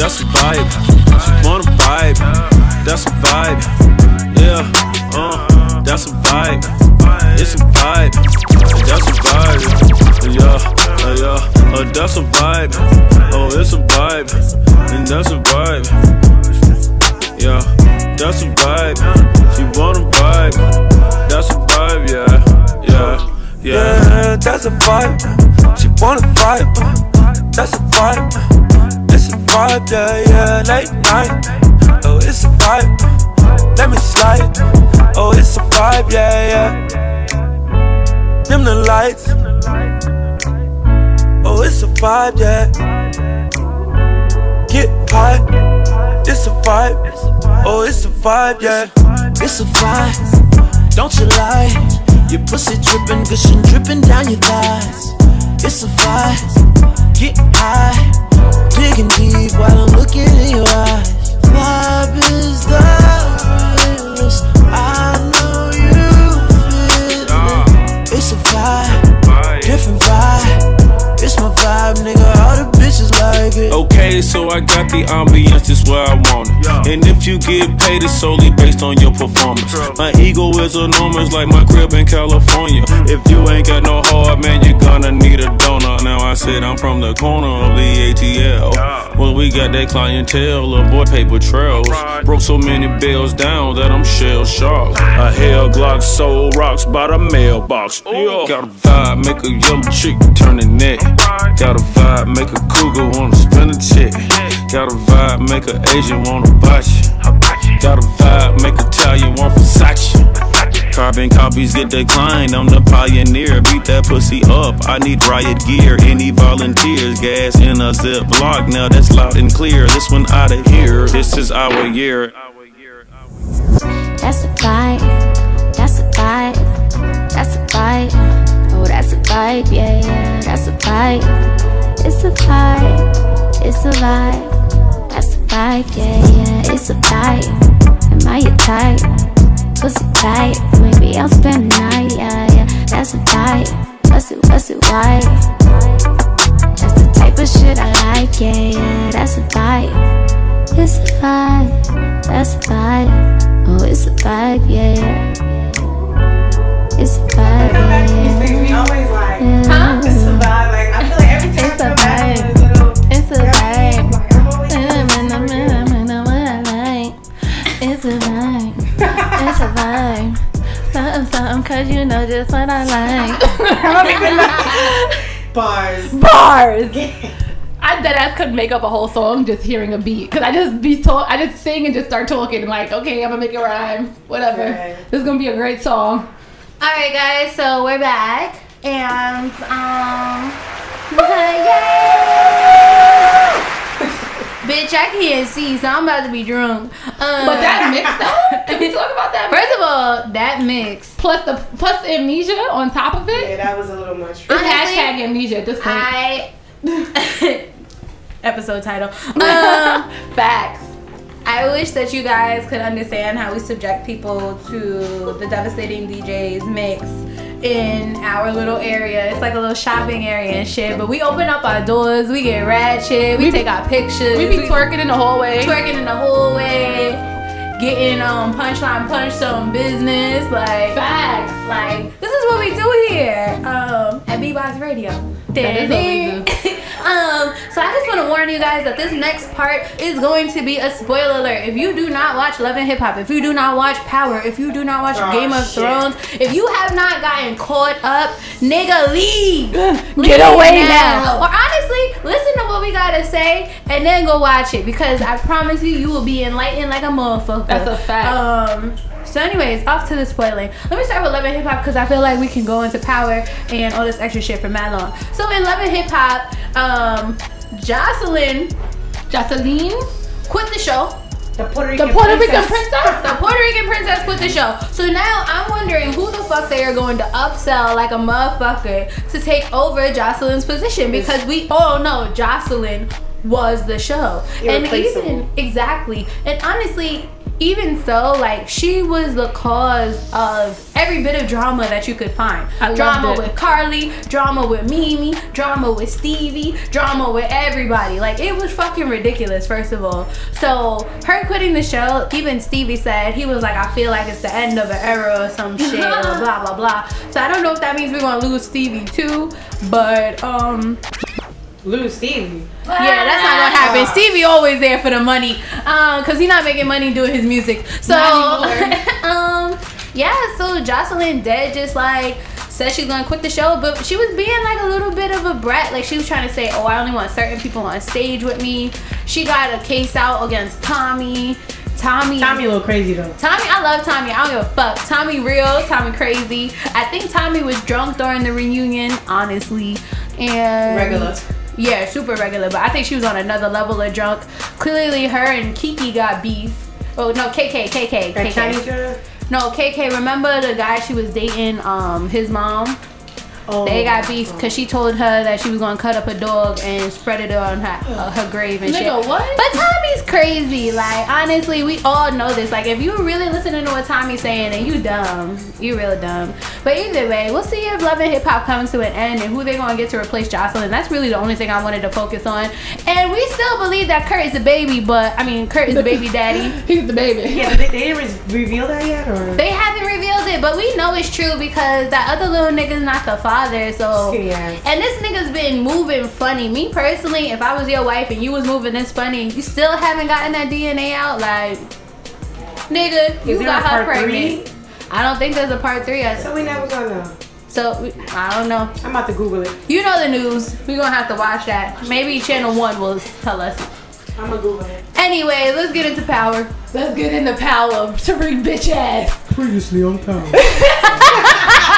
That's a vibe. She wanna vibe. That's a vibe. Yeah. Uh. That's a vibe. It's a vibe. That's a vibe. Yeah. Uh, yeah. Uh, that's a vibe. Oh, it's a vibe. And that's a vibe. Yeah. That's a vibe. She wanna vibe. That's a vibe, yeah, yeah, yeah. Yeah, that's a vibe. She wanna vibe. That's a vibe. It's a vibe, yeah, yeah. Late night. Oh, it's a vibe. Let me slide. Oh, it's a vibe, yeah, yeah. Dim the lights. Oh, it's a vibe, yeah. Get high. It's a vibe. Oh, it's a vibe, yeah. It's a vibe, don't you lie? Your pussy dripping, gushing, dripping down your thighs. It's a vibe, get high, digging deep while I'm looking in your eyes. Vibe is the realest. I know you feel it. It's a vibe, different vibe. It's my vibe, nigga. All the bitches like it. Okay, so I got the ambiance just where I want it. And if you get paid, it's solely based on your performance. My ego is enormous, like my crib in California. Hmm. If you ain't got no heart, man, you're gonna need a donor. Now I said I'm from the corner of the ATL. Well, we got that clientele, little boy paper trails. Broke so many bills down that I'm shell shocked. A hell Glock soul rocks by the mailbox. Got a vibe, make a yellow chick turn the neck. Got a vibe, make a cougar wanna spin a check. Got a vibe, make a Asian wanna botch you. Got a vibe, make a Italian want Versace. Carbon copies get declined. I'm the pioneer. Beat that pussy up. I need riot gear. Any volunteers? Gas in a zip block. Now that's loud and clear. This one out of here. This is our year. That's a vibe. That's a vibe. That's a vibe. Oh, that's a vibe. Yeah, yeah. That's a vibe. It's a vibe. It's a vibe. That's a vibe. Yeah, yeah. It's a vibe. Am I your type? Pussy tight. Maybe I'll spend the night. Yeah, yeah. That's a vibe. What's it? What's it? Why? That's the type of shit I like. Yeah, yeah. That's a vibe. It's a vibe. That's a vibe. Oh, it's a vibe, yeah. It's a vibe, yeah. yeah. It's a vibe. Something, something, cause you know just what I like. I don't even know. Bars. Bars. I dead ass couldn't make up a whole song just hearing a beat. Cause I just be talk, I just sing and just start talking and like, okay, I'm gonna make it rhyme. Whatever. This is gonna be a great song. All right, guys. So we're back, and um, bitch, I can't see, so I'm about to be drunk. Um, But that mix though, can we talk about that? First of all, that mix plus the plus the amnesia on top of it. Yeah, that was a little much. It's hashtag amnesia at this point. I episode title. Um, Facts. I wish that you guys could understand how we subject people to the devastating DJs mix in our little area. It's like a little shopping area and shit. But we open up our doors, we get ratchet, we, We take our pictures, we be twerking in the hallway. twerking in the hallway, getting um punchline punch some business. Like Facts. Like this is what we do here um at B-Box Radio. That is what we um, so I just want to warn you guys that this next part is going to be a spoiler alert. If you do not watch Love and Hip Hop, if you do not watch Power, if you do not watch Oh, Game of shit. Thrones, if you have not gotten caught up, nigga, leave. Get Leave away now. Or honestly, listen to what we gotta say and then go watch it because I promise you, you will be enlightened like a motherfucker. That's a fact. Um. So, anyways, off to the spoiling. Let me start with Love and Hip Hop because I feel like we can go into Power and all this extra shit for mad long. So, in Love and Hip Hop, um, Joseline, Joseline, quit the show. The Puerto The Rican Puerto Rican princess. princess. The Puerto Rican princess quit the show. So now I'm wondering who the fuck they are going to upsell like a motherfucker to take over Joseline's position because we all know Joseline was the show. And even exactly. And honestly, even so, like she was the cause of every bit of drama that you could find. I drama it. with Karlie, drama with Mimi, drama with Stevie, drama with everybody. Like it was fucking ridiculous, first of all. So her quitting the show, even Stevie said he was like, I feel like it's the end of an era or some shit or blah blah blah. So I don't know if that means we're gonna lose Stevie too, but um Lose Stevie. yeah, that's not gonna happen. Stevie always there for the money, um, cause he's not making money doing his music. So, um, yeah, so Joseline dead just like said she's gonna quit the show, but she was being like a little bit of a brat. Like she was trying to say, oh, I only want certain people on stage with me. She got a case out against Tommy. Tommy. Tommy a little crazy though. Tommy, I love Tommy. I don't give a fuck. Tommy real, Tommy crazy. I think Tommy was drunk during the reunion, honestly. And Regular. Yeah, super regular. But I think she was on another level of drunk. Clearly her and Kiki got beef. Oh no, KK, KK, KK. No, KK. Remember the guy she was dating? Um, his mom. Oh. They got beef because she told her that she was gonna cut up a dog and spread it on her uh, her grave and shit. What? But Tommy's crazy. Like honestly, we all know this. Like if you really listening to what Tommy's saying, then you dumb. You real dumb. But either way, we'll see if Love and Hip Hop comes to an end and who they're gonna get to replace Joseline. That's really the only thing I wanted to focus on. And we still believe that Kirk is the baby, but I mean Kirk is the baby daddy. He's the baby. Yeah, they, they didn't re- reveal that yet, or They haven't revealed it, but we know it's true because that other little nigga's not the father. So, Skinny and this nigga's been moving funny. Me personally, if I was your wife and you was moving this funny, you still haven't gotten that DNA out, like, nigga, you got her pregnant. I don't think there's a part three. I- so we never gonna know. So we- I don't know. I'm about to Google it. You know the news. We gonna have to watch that. Maybe Channel One will tell us. I'm gonna Google it. Anyway, let's get into power. Let's get into power. Tariq bitch ass. Previously on town.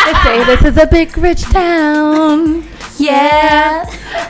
They say this is a big rich town. Yeah,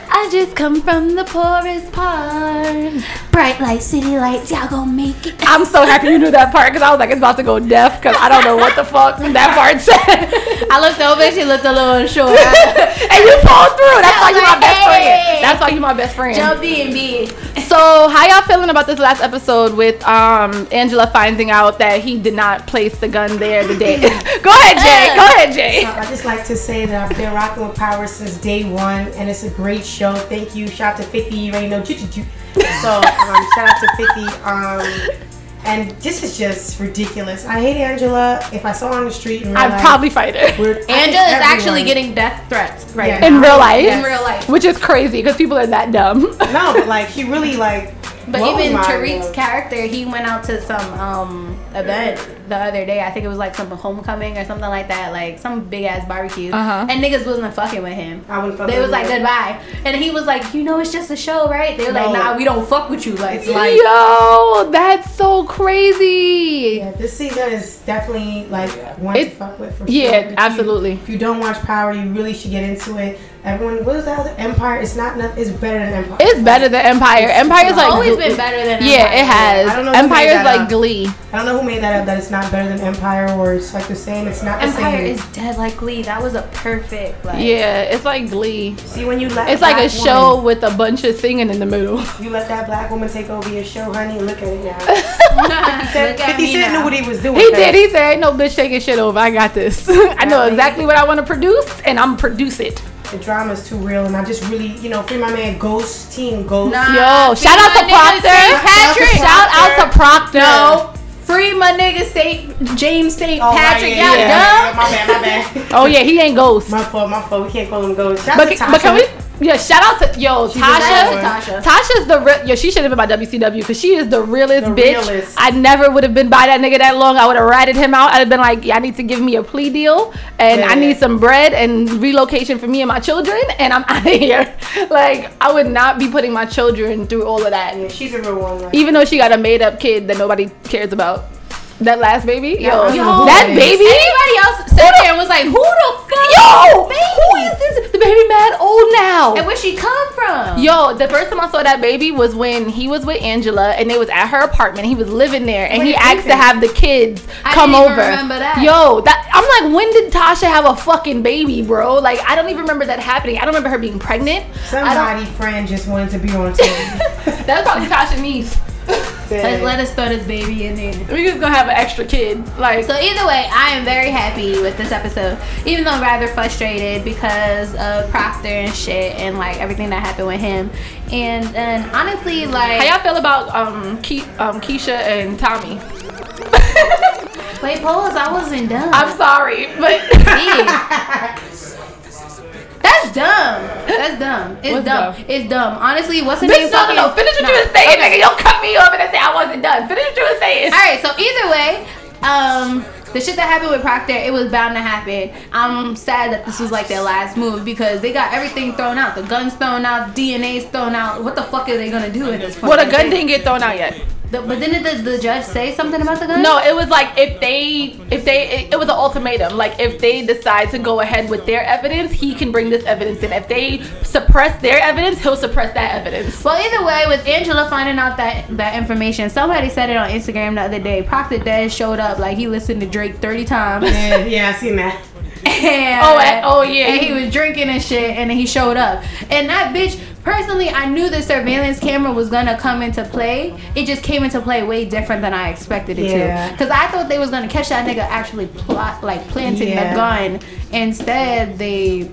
I just come from the poorest part. Bright lights, city lights, y'all gon' make it. I'm so happy you knew that part because I was like, it's about to go deaf because I don't know what the fuck that part said. I looked over, she looked a little unsure. and you pulled through. That's why you're my best friend. That's why you're my best friend. Jump in, B. So, how y'all feeling about this last episode with um Angela finding out that he did not place the gun there the day? Go ahead, Jay. Go ahead, Jay. I just like to say that I've been rocking with Power since day one, and it's a great show. Thank you. Shout out to 50. You already know. So, um, shout out to 50. Um, and this is just ridiculous. I hate Angela. If I saw her on the street, in real I'd life, probably fight her. we're- I think Angela is actually getting death threats right Yeah. now. In real life, In real life. which is crazy because people are that dumb. No, but like he really like. But blows even Tariq's mind. character, he went out to some um event the other day. I think it was like some homecoming or something like that, like some big ass barbecue. Uh-huh. And niggas wasn't fucking with him. I wouldn't fuck They with was like him. goodbye, and he was like, you know, it's just a show, right? They were like, nah, we don't fuck with you. Like, like- Yo, that's so crazy. Yeah, this season is definitely like one to It- fuck with for yeah, sure. If you- absolutely. if you don't watch Power, you really should get into it. Everyone, what is that? other- Empire. It's not. noth- It's better than Empire. It's better than Empire. Empire's like always been better than Yeah, it has. I don't know Empire's like up. Glee. I don't know who made that up. That it's not better than Empire, or it's like the same. It's not the Empire same. is dead like Glee. That was a perfect like. Yeah, it's like Glee. See when you let It's like a black show with a bunch of singing in the middle. you let that black woman take over your show, honey. Look at it now. Look at 50 me Cent knew what he was doing. He cause did. He said, "Ain't no bitch taking shit over. I got this. I know exactly what I want to produce, and I'm produce it." The drama is too real, and I just really, you know, free my man Ghost, Team Ghost. Nah. Yo, free shout out my to nigga Proctor. St. Patrick. Shout out to Proctor. No. Free my nigga Saint James St. Oh, right, Patrick. yeah, yeah, dumb. yeah, My bad, my bad. Oh yeah, he ain't ghost. My fault, my fault. We can't call him Ghost. Shout But, out to but can we? Tasha. Yeah, shout out to yo She's Tasha. Tasha. Tasha's the real. Yo, she should have been by WCW because she is the realest The bitch. realest. I never would have been by that nigga that long. I would have ratted him out. I'd have been like, y'all need to give me a plea deal, and I need some bread and relocation for me and my children, and I'm out of here. Like, I would not be putting my children through all of that. Yeah, she's a real one. Like, Even though she got a made up kid that nobody cares about. That last baby, Yeah, I yo, don't know who that that is. baby, Anybody else sat there and was like, who the fuck? yo, is who is this? The baby mad old now. And where she come from? Yo, the first time I saw that baby was when he was with Angela and they was at her apartment. He was living there and What he asked to have the kids I come didn't even over. remember that. Yo, that I'm like, when did Tasha have a fucking baby, bro? Like, I don't even remember that happening. I don't remember her being pregnant. Somebody friend just wanted to be on TV. That's probably Tasha niece. Let, let us throw this baby in there. We just gonna have an extra kid. Like, So either way, I am very happy with this episode, even though I'm rather frustrated because of Proctor and shit and like everything that happened with him. And and honestly, like, how y'all feel about um, Ke- um Keisha and Tommy? wait, pause. I wasn't done. I'm sorry, but. That's dumb. That's dumb. It's What's dumb. dumb? It's dumb. Honestly, what's the Bitch, name? no, no, no. Finish what No. you were saying, Okay. nigga. Don't cut me off and then say I wasn't done. Finish what you were saying. All right. So either way, um, the shit that happened with Proctor, it was bound to happen. I'm sad that this was like their last move because they got everything thrown out. The guns thrown out, DNA's thrown out. What the fuck are they gonna do at this point? Well, the gun didn't get thrown out yet. The, but didn't the, the judge say something about the gun? No, it was like if they, if they, it, it was an ultimatum. Like if they decide to go ahead with their evidence, he can bring this evidence in. If they suppress their evidence, he'll suppress that evidence. Well, either way, with Angela finding out that that information, somebody said it on Instagram the other day. Proctor Dead showed up like he listened to Drake thirty times. Yeah, yeah, I seen that. And, Oh, eh, oh, yeah. And he was drinking and shit, and then he showed up. And that bitch, personally, I knew the surveillance camera was gonna come into play. It just came into play way different than I expected it Yeah. to. Because I thought they was gonna catch that nigga actually plot like planting Yeah. the gun. Instead, they.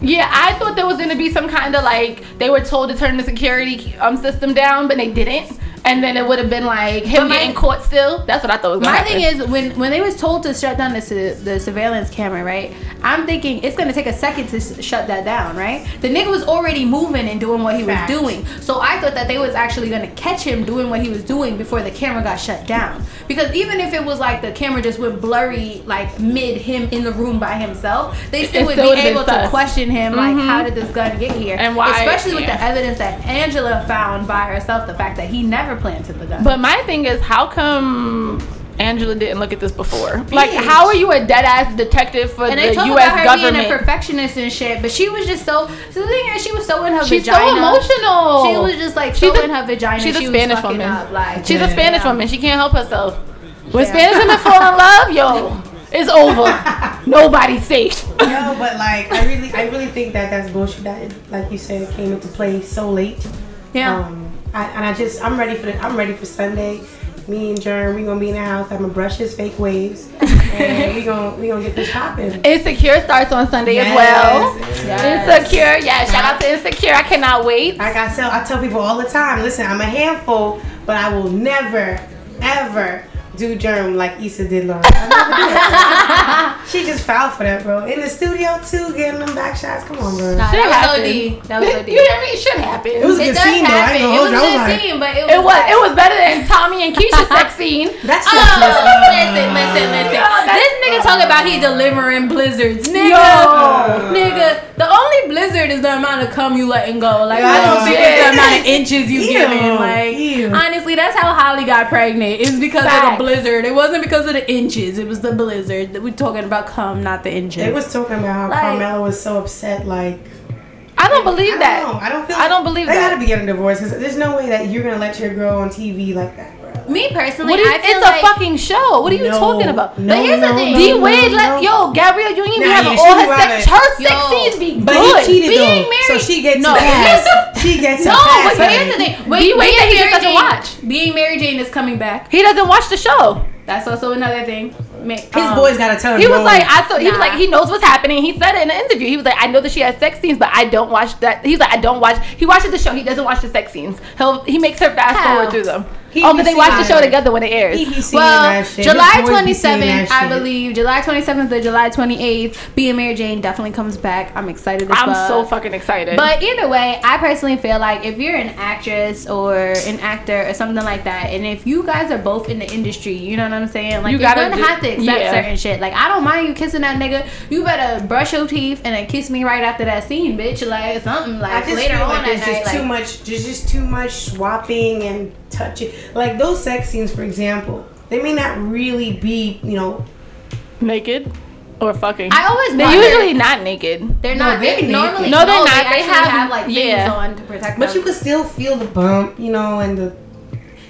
Yeah, I thought there was gonna be some kind of like they were told to turn the security um system down, but they didn't. And then it would have been like him my- getting caught still. That's what I thought was gonna My happen. thing is when when they was told to shut down the su- the surveillance camera, right? I'm thinking it's gonna take a second to s- shut that down, right? The nigga was already moving and doing what he Fact. was doing, so I thought that they was actually gonna catch him doing what he was doing before the camera got shut down. Because even if it was like the camera just went blurry, like mid him in the room by himself, they still It would still be able to sus. question him, like Mhm. how did this gun get here, And why- especially with the evidence that Angela found by herself, the fact that he never planted the gun. But my thing is, how come Angela didn't look at this before? Like, how are you a dead ass detective for and the they U.S. about her government? being a perfectionist and shit, but she was just so. So the thing is, she was so in her vagina. She's so vagina. emotional. She was just like She's so a- in her vagina. She's a she Spanish was woman. Up, like She's a Spanish Yeah. woman. She can't help herself. When Yeah. Spanish women fall in love, yo, it's over. Nobody's safe. No, but like I really, I really think that that's bullshit. That like you said, it came into play so late. Yeah. Um, I, and I just, I'm ready for the, I'm ready for Sunday. Me and Jerm, we gonna be in the house. I'm gonna brush his fake waves, and we gonna, we gonna get this popping. Insecure starts on Sunday Yes, as well. yes. Insecure, yeah. Shout out to Insecure. I cannot wait. Like I tell, I tell people all the time. Listen, I'm a handful, but I will never, ever do germ like Issa did Lauren. I never do she just fouled for that, bro. In the studio too, getting them back shots. Come on, bro. Nah, Shit that was. OD. That was OD. You hear me? It should happen. It was a good does scene, though. I happen. ain't gonna It hold was you. I a was good like- scene, but it was. It was like- it was better than Tommy and Keisha's sex scene. That's Oh, just listen, listen, listen. Oh, this nigga talking about he oh. delivering blizzards. Nigga, nigga, the only blizzard is the amount of cum you letting go. Like, I don't think it's the amount of inches you Ew. giving. Like, Ew. honestly, that's how Holly got pregnant. It's because of the blizzard. It wasn't because of the inches. It was the blizzard. We're talking about cum, not the inches. They was talking about how Like- Carmelo was so upset, like. I don't believe I that. don't know. I don't feel. I don't believe they that. gotta be getting divorced because there's no way that you're gonna let your girl on TV like that, bro. Me personally, What you, I feel it's like a fucking show. What are you No, talking about? no, but here's the no, thing. no, D no, Wade, no. let yo Gabrielle Union be Nah, having yeah, all her sex. wildin'. Her sex Yo. scenes be But good. he cheated Being though, married, so she gets no, a pass. she gets No, a pass. but But honey. here's the thing. D. Wait, Wade that he just doesn't watch. Being Mary Jane is coming back. He doesn't watch the show. That's also another thing. Ma- His um, boys gotta tell him. He was like, I thought he was like, he knows what's happening. He said it in an interview. He was like, I know that she has sex scenes, but I don't watch that. He's like, I don't watch. He watches the show. He doesn't watch the sex scenes. He'll he makes her fast How? forward through them. He oh, be but they watch the show together when it airs. He be Well. July His boys be seeing 27th, I believe. July 27th or July 28th, Being Mary Jane definitely comes back. I'm excited as I'm fuck. so fucking excited. But either way, I personally feel like if you're an actress or an actor or something like that, and if you guys are both in the industry, you know what I'm saying? Like You you are gotta gonna do- have to accept yeah. certain shit. Like I don't mind you kissing that nigga. You better brush your teeth and then kiss me right after that scene, bitch. Like something like I just later feel on like there's that just night. too like, much. There's just too much swapping and touching. Like those sex scenes, for example, they may not really be, you know, naked or fucking. I always they're wonder- usually not naked. They're No, not. they're they naked. normally No, they're not. They, They have- have, like yeah. things on to protect. but them. you can still feel the bump, you know, and the.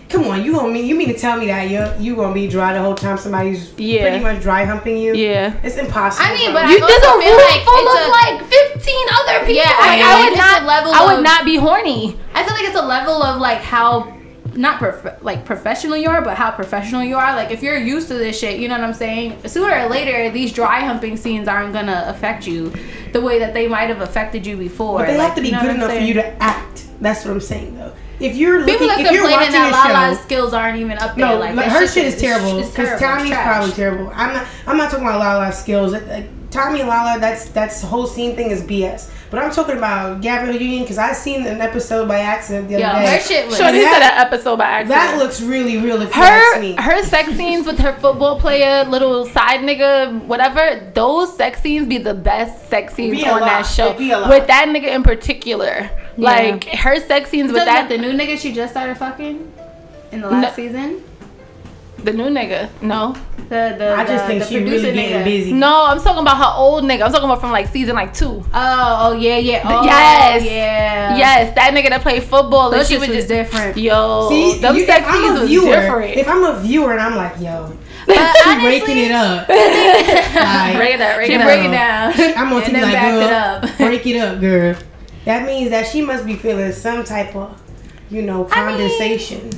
Come on, you gonna mean you mean to tell me that you you gonna be dry the whole time somebody's Yeah. pretty much dry humping you? Yeah. it's impossible. I mean, but You, I there's a also room feel like full it's of a- like 15 other people. Yeah, like, I I, would not. level I would of- not be horny. I feel like it's a level of like how not prof- like professional you are, but how professional you are. Like if you're used to this shit, you know what I'm saying. Sooner or later, these dry humping scenes aren't gonna affect you the way that they might have affected you before. But they Like, have to be you know good what I'm enough for you to act. That's what I'm saying, though. If you're looking, People are if you're complaining watching that a Lala's show, skills aren't even up there. no, like like, that her shit is is- terrible. Because. Tommy's Trash. probably terrible. I'm not. I'm not talking about Lala's skills. Tommy and Lala, that's that's the whole scene thing is BS. But I'm talking about Gabrielle Union because I seen an episode by accident the other Yeah, day. her shit was- And Shorty said that episode by accident. That looks really real. If you her her sex scenes with her football player, little side nigga, whatever. Those sex scenes be the best sex scenes be a on that show. Be a lot. With that nigga in particular, Yeah. like her sex scenes with that the new nigga she just started fucking in the last No. season. The new nigga, no. The the I just the- think the she really producer getting nigga. busy. No, I'm talking about her old nigga. I'm talking about from like season like two. Oh, oh yeah, yeah. Oh, yes, yeah. yes. That nigga that played football and Those she was was just different. Yo, See, them you- sex if I'm scenes a was viewer, different. if I'm a viewer and I'm like, yo, But she honestly- breaking it up. Like, Break it up, break She it break up. it down. I'm gonna and be then like, back girl, it up. break it up, girl. That means that she must be feeling some type of, you know, condensation.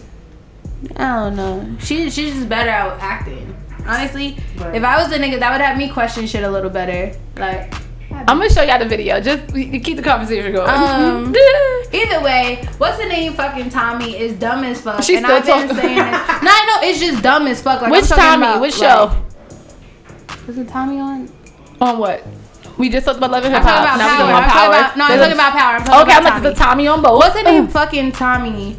I don't know. She she's just better at acting. Honestly, if I was the nigga, that would have me question shit a little better. Like, I'm gonna show y'all the video. Just we- we keep the conversation going. um, either way, what's the name? Fucking Tommy is dumb as fuck. She's and still I've been talking. saying it. No, I know it's just dumb as fuck. Like, Which I'm talking Tommy? about, Which like- show? Was it Tommy on? On what? We just talked about Love and I'm talking about Now power. I'm talking about no. I'm talking about power. I'm talking Okay, I'm like the Tommy on both. What's the name? Fucking Tommy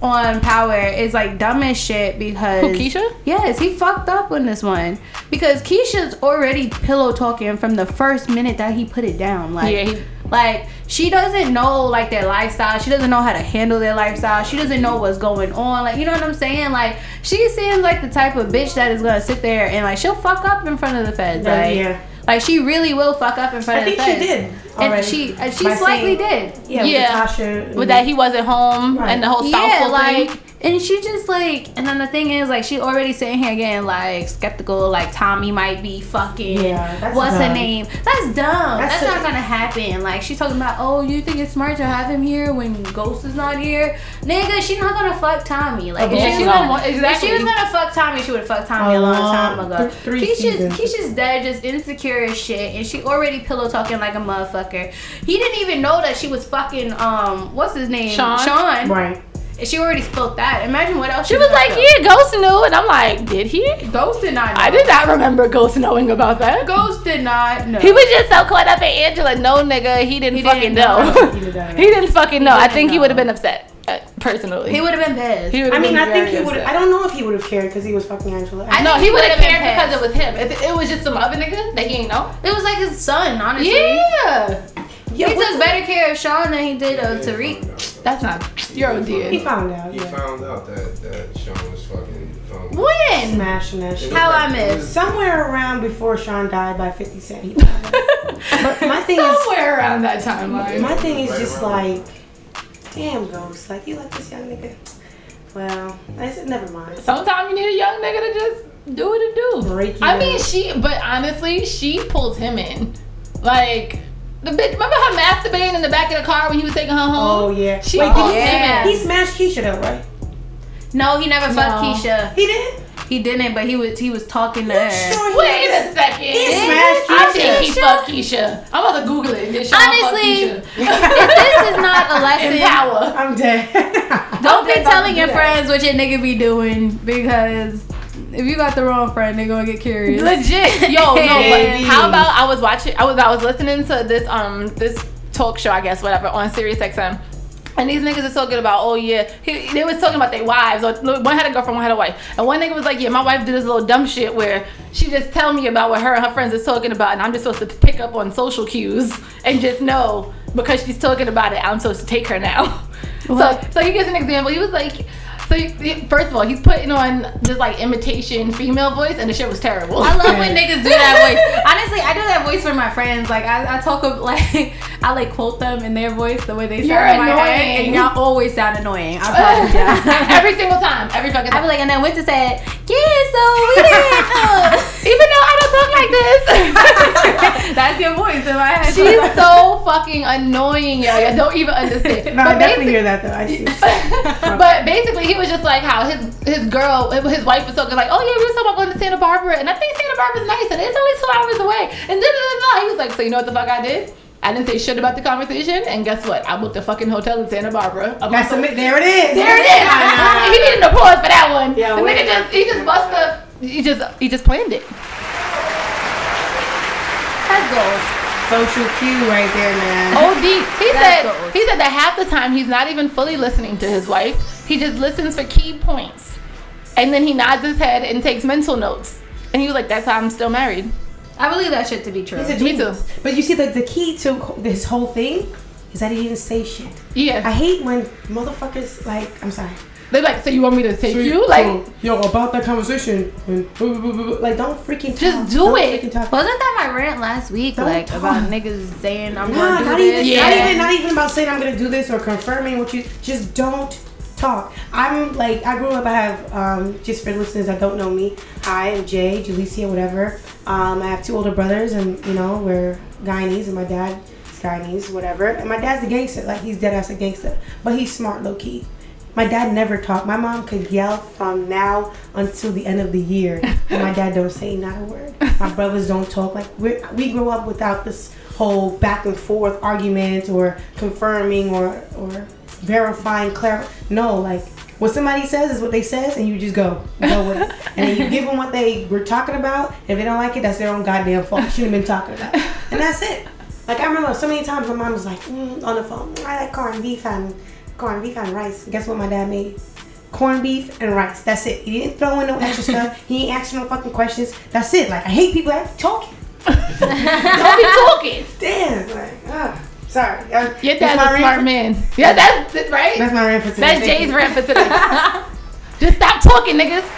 on Power is like dumb as shit because Who, Keisha? Yes, he fucked up on this one because Keisha's already pillow talking from the first minute that he put it down. Like, Yeah, he- like she doesn't know like their lifestyle. She doesn't know how to handle their lifestyle. She doesn't know what's going on. Like, you know what I'm saying? Like, she seems like the type of bitch that is gonna sit there and like she'll fuck up in front of the feds. Like, yeah. Like she really will fuck up in front I of the I think she feds. did And she uh, she By slightly saying- did. Yeah, with Natasha. With that he wasn't home Right. and the whole spousal Yeah, like, thing. And she just like, and then the thing is, like, she already sitting here getting like skeptical, like Tommy might be fucking. Yeah, that's what's her name? That's dumb. That's That's, a- not gonna happen. Like, she's talking about, oh, you think it's smart to have him here when Ghost is not here, nigga? She's not gonna fuck Tommy. Like, if she, she was don't gonna, want- if she was gonna fuck Tommy, she would have fucked Tommy A a long long- time ago. th- three Keisha's, seasons. Keisha's dad just insecure as shit, and she already pillow talking like a motherfucker. He didn't even know that she was fucking um, what's his name? Sean. Sean. Right. And she already spoke that. Imagine what else She she was like, show. yeah, Ghost knew. And I'm like, did he? Ghost did not. Know. I did not remember Ghost knowing about that. Ghost did not know. He was just so caught up in Angela. No, nigga, he didn't He fucking didn't know. know. He did that. he didn't fucking know. I didn't think he would have been upset, uh, personally. He would have been pissed. He would've I mean, been I think he would. upset. I don't know if he would have cared because he was fucking Angela. I know he he would have would've been cared because it was him. If it was just some other nigga that he ain't know. It was like his son, honestly. Yeah. Yeah, he what's took better care of Sean than he did of Tariq. That's not. You're a He found out. He Yeah. found out that that Sean was fucking. Um, When? Smashing that shit. How I missed. Somewhere around before Sean died by 50 Cent. He but my thing is, Somewhere around that timeline. my thing is Right just around. like, damn, Ghost. Like, you like this young nigga? Well, I said, never mind. Sometimes you need a young nigga to just do what it do. Break you I mean, she, but honestly, she pulled him in. Like, the bitch, remember her masturbating in the back of the car when he was taking her home? Oh, yeah. She Wait, pulled did he, yeah. he smashed Keisha, though, right? No, he never fucked No. Keisha. He did? He didn't, but he was he was talking to her. Sure he Wait did. a second. He smashed Keisha. I think he Keisha. fucked Keisha. I'm about to Google it. Did Honestly, fuck if this is not a lesson, In power. I'm dead. don't be I'm about telling to your do that. friends what your nigga be doing because if you got the wrong friend, they gonna get curious. Legit, yo, no. But how about I was watching? I was I was listening to this um this talk show, I guess, whatever, on Sirius XM. And these niggas are talking about, oh yeah, he, they was talking about their wives. Or one had a girlfriend, one had a wife. And one nigga was like, yeah, my wife did this little dumb shit where she just tell me about what her and her friends is talking about, and I'm just supposed to pick up on social cues and just know because she's talking about it, I'm supposed to take her now. So, so he gives an example. He was like, so he, he- first of all, he's putting on this like imitation female voice, and the shit was terrible. I love when niggas do that voice. Honestly, I do that voice for my friends. Like I, I talk of like I like quote them in their voice the way they sound You're in my head, and y'all always sound annoying. I promise y'all. every single time, every fucking I time. be like, and then Wynter said, yeah, so we did. Even though I don't talk like this. That's your voice in my head. She's so fucking annoying, yo. I don't even understand. no, I But definitely hear that, though. I see. but basically, he was just like how his his girl, his wife was talking like, oh yeah, we were talking about going to Santa Barbara, and I think Santa Barbara's nice, and it's only two hours away, and da. He was like, so you know what the fuck I did? I didn't say shit about the conversation, and guess what? I booked a fucking hotel in Santa Barbara. A That's month a, there it is. There it is. he needed applause for that one. Yeah, the wait. nigga just he just bust the he just he just planned it. That's goals. Social cue right there, man. OD. He That's said goals. he said that half the time he's not even fully listening to his wife. He just listens for key points, and then he nods his head and takes mental notes. And he was like, "That's how I'm still married." I believe that shit to be true. He's a genius. But you see, the, the key to this whole thing is that he didn't say shit. Yeah. I hate when motherfuckers, like, I'm sorry. They're like, "So you want me to take So you?" Like, so, yo, about that conversation, and blah, blah, blah, blah, blah. like, don't freaking talk. Just do Don't it. freaking talk. Wasn't that my rant last week? Don't like talk. about niggas saying I'm Nah, gonna do not this. even, not even, not even about saying I'm gonna do this or confirming what you. Just don't talk. I'm like, I grew up. I have um, just for listeners that don't know me. I am Jay, Jalecia, whatever. Um, I have two older brothers, and you know we're Guyanese, and my dad is Guyanese, whatever. And my dad's a gangster, like he's dead ass a gangster, but he's smart, low key. My dad never talked. My mom could yell from now until the end of the year, and my dad don't say not a word. My brothers don't talk. Like we we grew up without this whole back and forth argument or confirming or or verifying, clar. No, like what somebody says is what they says, and you just go go with it, and then you give them what they were talking about. If they don't like it, that's their own goddamn fault. Shouldn't have been talking about, it. and that's it. Like I remember so many times my mom was like mm, on the phone. I like corned beef and corned beef and rice. Guess what my dad made? Corned beef and rice. That's it. He didn't throw in no extra stuff. He ain't asking no fucking questions. That's it. Like I hate people that talking. don't be talking. Damn. Like, ah, sorry. Uh, Your that's dad's my a smart for- man. Yeah, that's, that's right. That's my rant for today. That's Jay's you. rant for today. Just stop talking, niggas.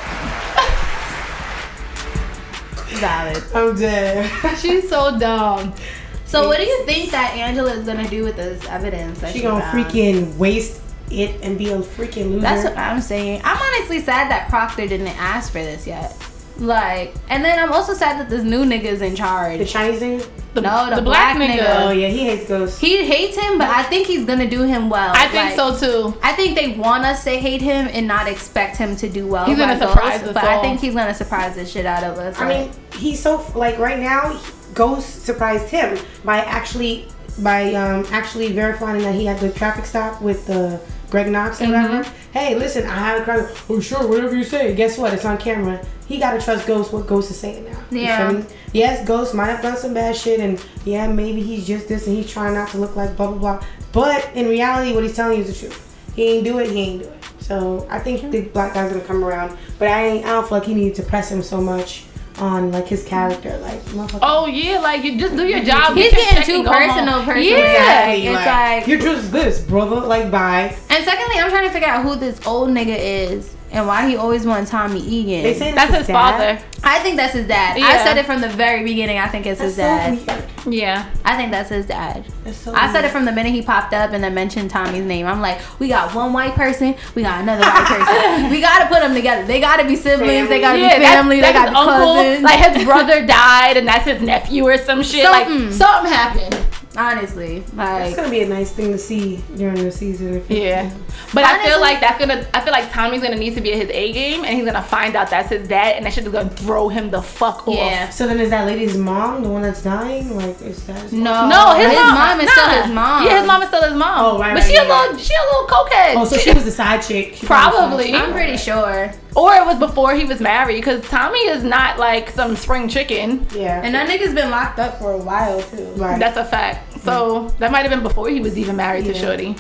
Valid. I'm dead. She's so dumb. So what do you think that Angela is gonna do with this evidence? That She she gonna found? freaking waste it and be a freaking loser. That's what I'm saying. I'm honestly sad that Proctor didn't ask for this yet. Like, and then I'm also sad that this new nigga is in charge. The Chinese nigga? no, the, the black, black nigga. nigga. Oh yeah, he hates ghosts. He hates him, but I think he's gonna do him well. I think so too. I think they want us to hate him and not expect him to do well. He's gonna surprise Ghost, us But I think he's gonna surprise the shit out of us. I mean, he's so like right now. Ghost surprised him by actually by um actually verifying that he had the traffic stop with the Greg Knox or whatever. Mm-hmm. Hey, listen, I have a crowd. Oh sure, whatever you say. Guess what? It's on camera. He gotta trust Ghost. What Ghost is saying now. You Yeah. Yes, Ghost might have done some bad shit, and yeah, maybe he's just this, and he's trying not to look like blah blah blah. But in reality, what he's telling you is the truth. He ain't do it. He ain't do it. So I think the black guy's gonna come around, but I ain't. I don't feel like he needed to press him so much on like his character. Like. Oh yeah, like you just do your job. He's get getting too and go home. personal, personal. Yeah. Exactly. It's like- you're just this, brother. Like, bye. And secondly, I'm trying to figure out who this old nigga is and why he always wanted Tommy Egan. They say That's his father. I think that's his dad. I said it from the very beginning. I think it's his dad. Yeah. I think that's his dad. so I said weird. it from the minute he popped up and then mentioned Tommy's name. I'm like, we got one white person, we got another white person. we gotta put them together. They gotta be siblings. They gotta Yeah, be family. that's they gotta be uncle. cousins. Like his brother died, and that's his nephew or some shit. Something. Like something happened. Honestly, like It's gonna be a nice thing to see during the season. If Yeah, but I feel like that's gonna. I feel like Tommy's gonna need to be at his A game, and he's gonna find out that's his dad, and that shit is gonna throw him the fuck off. Yeah. So then, is that lady's mom the one that's dying? Like, is that? His no, No, his, his mom, mom is nah. still his mom. Yeah, his mom is still his mom. Oh, right, But right, she a right, right. little, she a little cokehead. Oh, so she was the side chick. She Probably. was I'm pretty sure. Or it was before he was married, because Tommy is not like some spring chicken. Yeah. And that nigga's been locked up for a while too. right. That's a fact. So that might have been before he was even married to Shorty.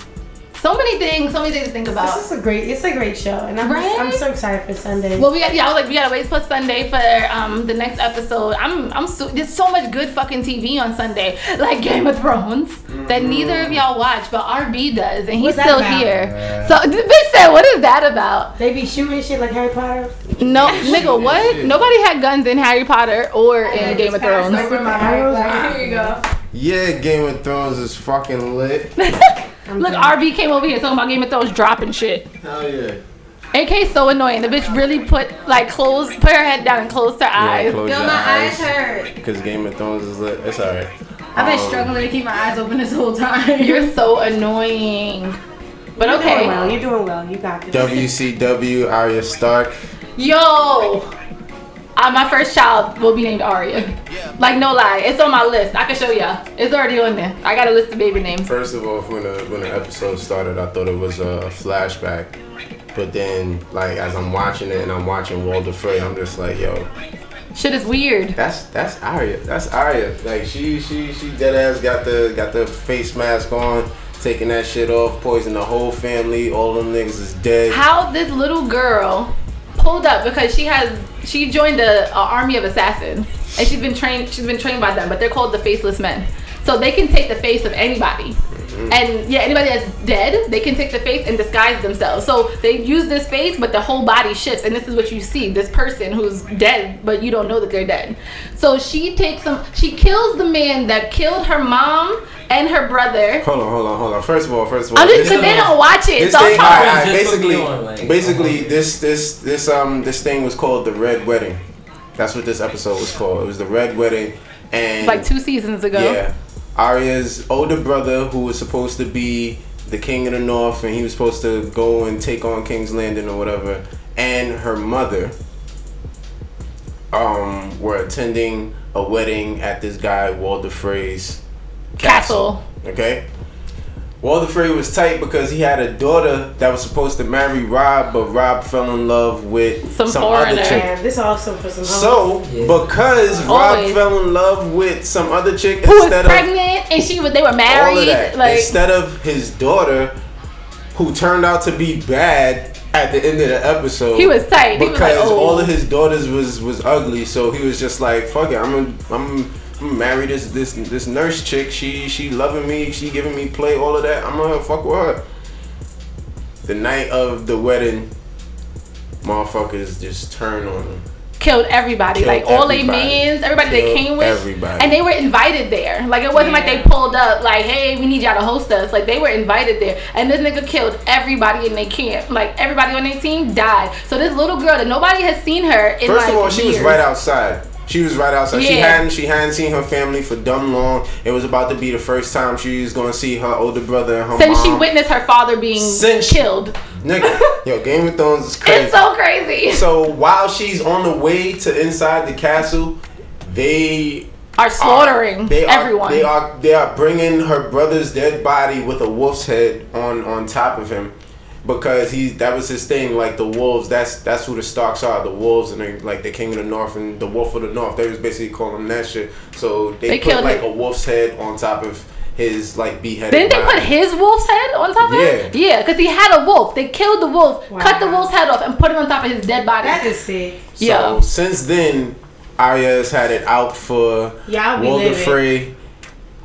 So many things, so many things to think about. this is a great. It's a great show, and I'm Right? I'm so excited for Sunday. Well, we got yeah. I was like, we gotta wait for Sunday for um the next episode. I'm I'm so, there's so much good fucking TV on Sunday, like Game of Thrones, that neither of y'all watch, but RB does, and he's What's still about? here. So the bitch said, what is that about? they be shooting shit like Harry Potter. No, nigga, what? Nobody had guns in Harry Potter or in Game of Thrones. Here you go. Yeah, Game of Thrones is fucking lit. Look, RB came over here talking about Game of Thrones dropping shit. Hell yeah. AK's so annoying. The bitch really put like closed, put her head down and closed her eyes. close Yo, my eyes eyes. hurt. Because Game of Thrones is lit. It's alright. I've been Um, struggling to keep my eyes open this whole time. You're so annoying. But You're doing okay. well. You're doing well. You got this. WCW, Arya Stark. Yo, Uh, my first child will be named Aria. Like no lie, it's on my list. I can show y'all. It's already on there. I got a list of baby names. First of all, when the when the episode started, I thought it was a flashback. But then, like as I'm watching it and I'm watching Walder Frey, I'm just like, yo, Shit is weird. that's that's Arya. That's Arya. Like she she she dead ass got the got the face mask on, taking that shit off, poison the whole family. All them niggas is dead. How this little girl pulled up because she has she joined a, a army of assassins and she's been trained she's been trained by them, but they're called the faceless men. So they can take the face of anybody. Mm-hmm. And yeah, anybody that's dead, they can take the face and disguise themselves. So they use this face, but the whole body shifts, and this is what you see: this person who's dead, but you don't know that they're dead. So she takes them. She kills the man that killed her mom and her brother. Hold on, hold on, hold on. First of all, first of all, just, this- but they don't watch it. This So I'm thing, talking. alright, alright, basically, basically, this this this um this thing was called the Red Wedding. That's what this episode was called. It was the Red Wedding, and like two seasons ago. yeah, Arya's older brother, who was supposed to be the king of the North, and he was supposed to go and take on King's Landing or whatever, and her mother, um, were attending a wedding at this guy Walder Frey's Castle. Okay. Walder Frey was tight because he had a daughter that was supposed to marry Robb, but Robb fell in love with Some other foreigner. chick. Yeah, this also for some So, hoes. because Rob fell in love with some other chick Who was instead of pregnant and she was they were all of married. that, Like instead of his daughter, who turned out to be bad at the end of the episode, He was tight. He was because like, oh. all of his daughters was was ugly. So he was just like, "Fuck it, I'm gonna, I'm." I'm gonna this this this nurse chick. She she loving me. She giving me play. All of that. I'm gonna fuck with her. The night of the wedding, motherfuckers just turn on them. killed everybody. Killed like all they everybody. mans, everybody they came with. everybody. And they were invited there. Like it wasn't like they pulled up like, hey, we need y'all to host us. Like they were invited there. And this nigga killed everybody in their camp. Like everybody on their team died. So this little girl that nobody has seen her in First like of all, she was right outside. She was right outside. She hadn't she hadn't seen her family for dumb long. It was about to be the first time she was gonna see her older brother and her Since mom. she witnessed her father being Since killed. Nigga, yo, Game of Thrones is crazy. It's so crazy. So while she's on the way to inside the castle, they Are slaughtering they are, everyone. They are they are bringing her brother's dead body with a wolf's head on on top of him. Because he's that was his thing, like the wolves. That's that's who the Starks are, the wolves, and they like the King of the North and the Wolf of the North. They was basically calling him that shit. So they, They put like him. a wolf's head on top of his like beheaded. Didn't they body. put his wolf's head on top of it? Yeah, because he had a wolf. They killed the wolf, cut the wolf's head off, and put it on top of his dead body. That is sick. So Yeah. since then, Arya's had it out for Y'all be Walder living. Frey.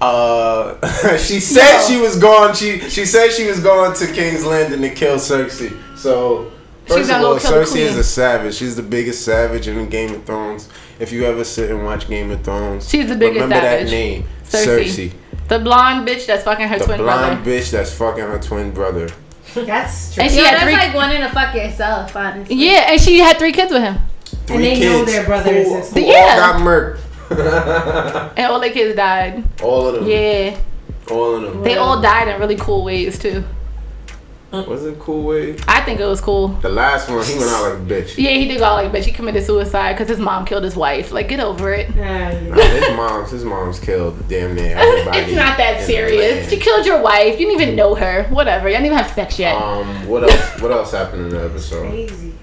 Uh, she said No. she was going. She she said she was going to King's Landing to kill Cersei. So first gonna of all, Cersei is a savage. She's the biggest savage in Game of Thrones. If you ever sit and watch Game of Thrones, She's the biggest remember savage. that name, Cersei. Cersei. The blonde bitch that's fucking her the twin brother. The blonde bitch that's fucking her twin brother. That's And And she Yo, had that's three- like wanting to fuck yourself, honestly. Yeah, and she had three kids with him. And they know kids their brothers who, who stuff. all Yeah. got murked. And all their kids died. all of them. Yeah. All of them. They all died in really cool ways too. Was it cool way? I think it was cool. The last one, he went out like a bitch. Yeah, he did go out like, bitch. He committed suicide because his mom killed his wife. Like, get over it. Nah, his mom's his mom's killed damn near everybody. It's not that serious. land. She killed your wife. You didn't even know her. Whatever. You didn't even have sex yet. Um, what else? What else happened in the episode?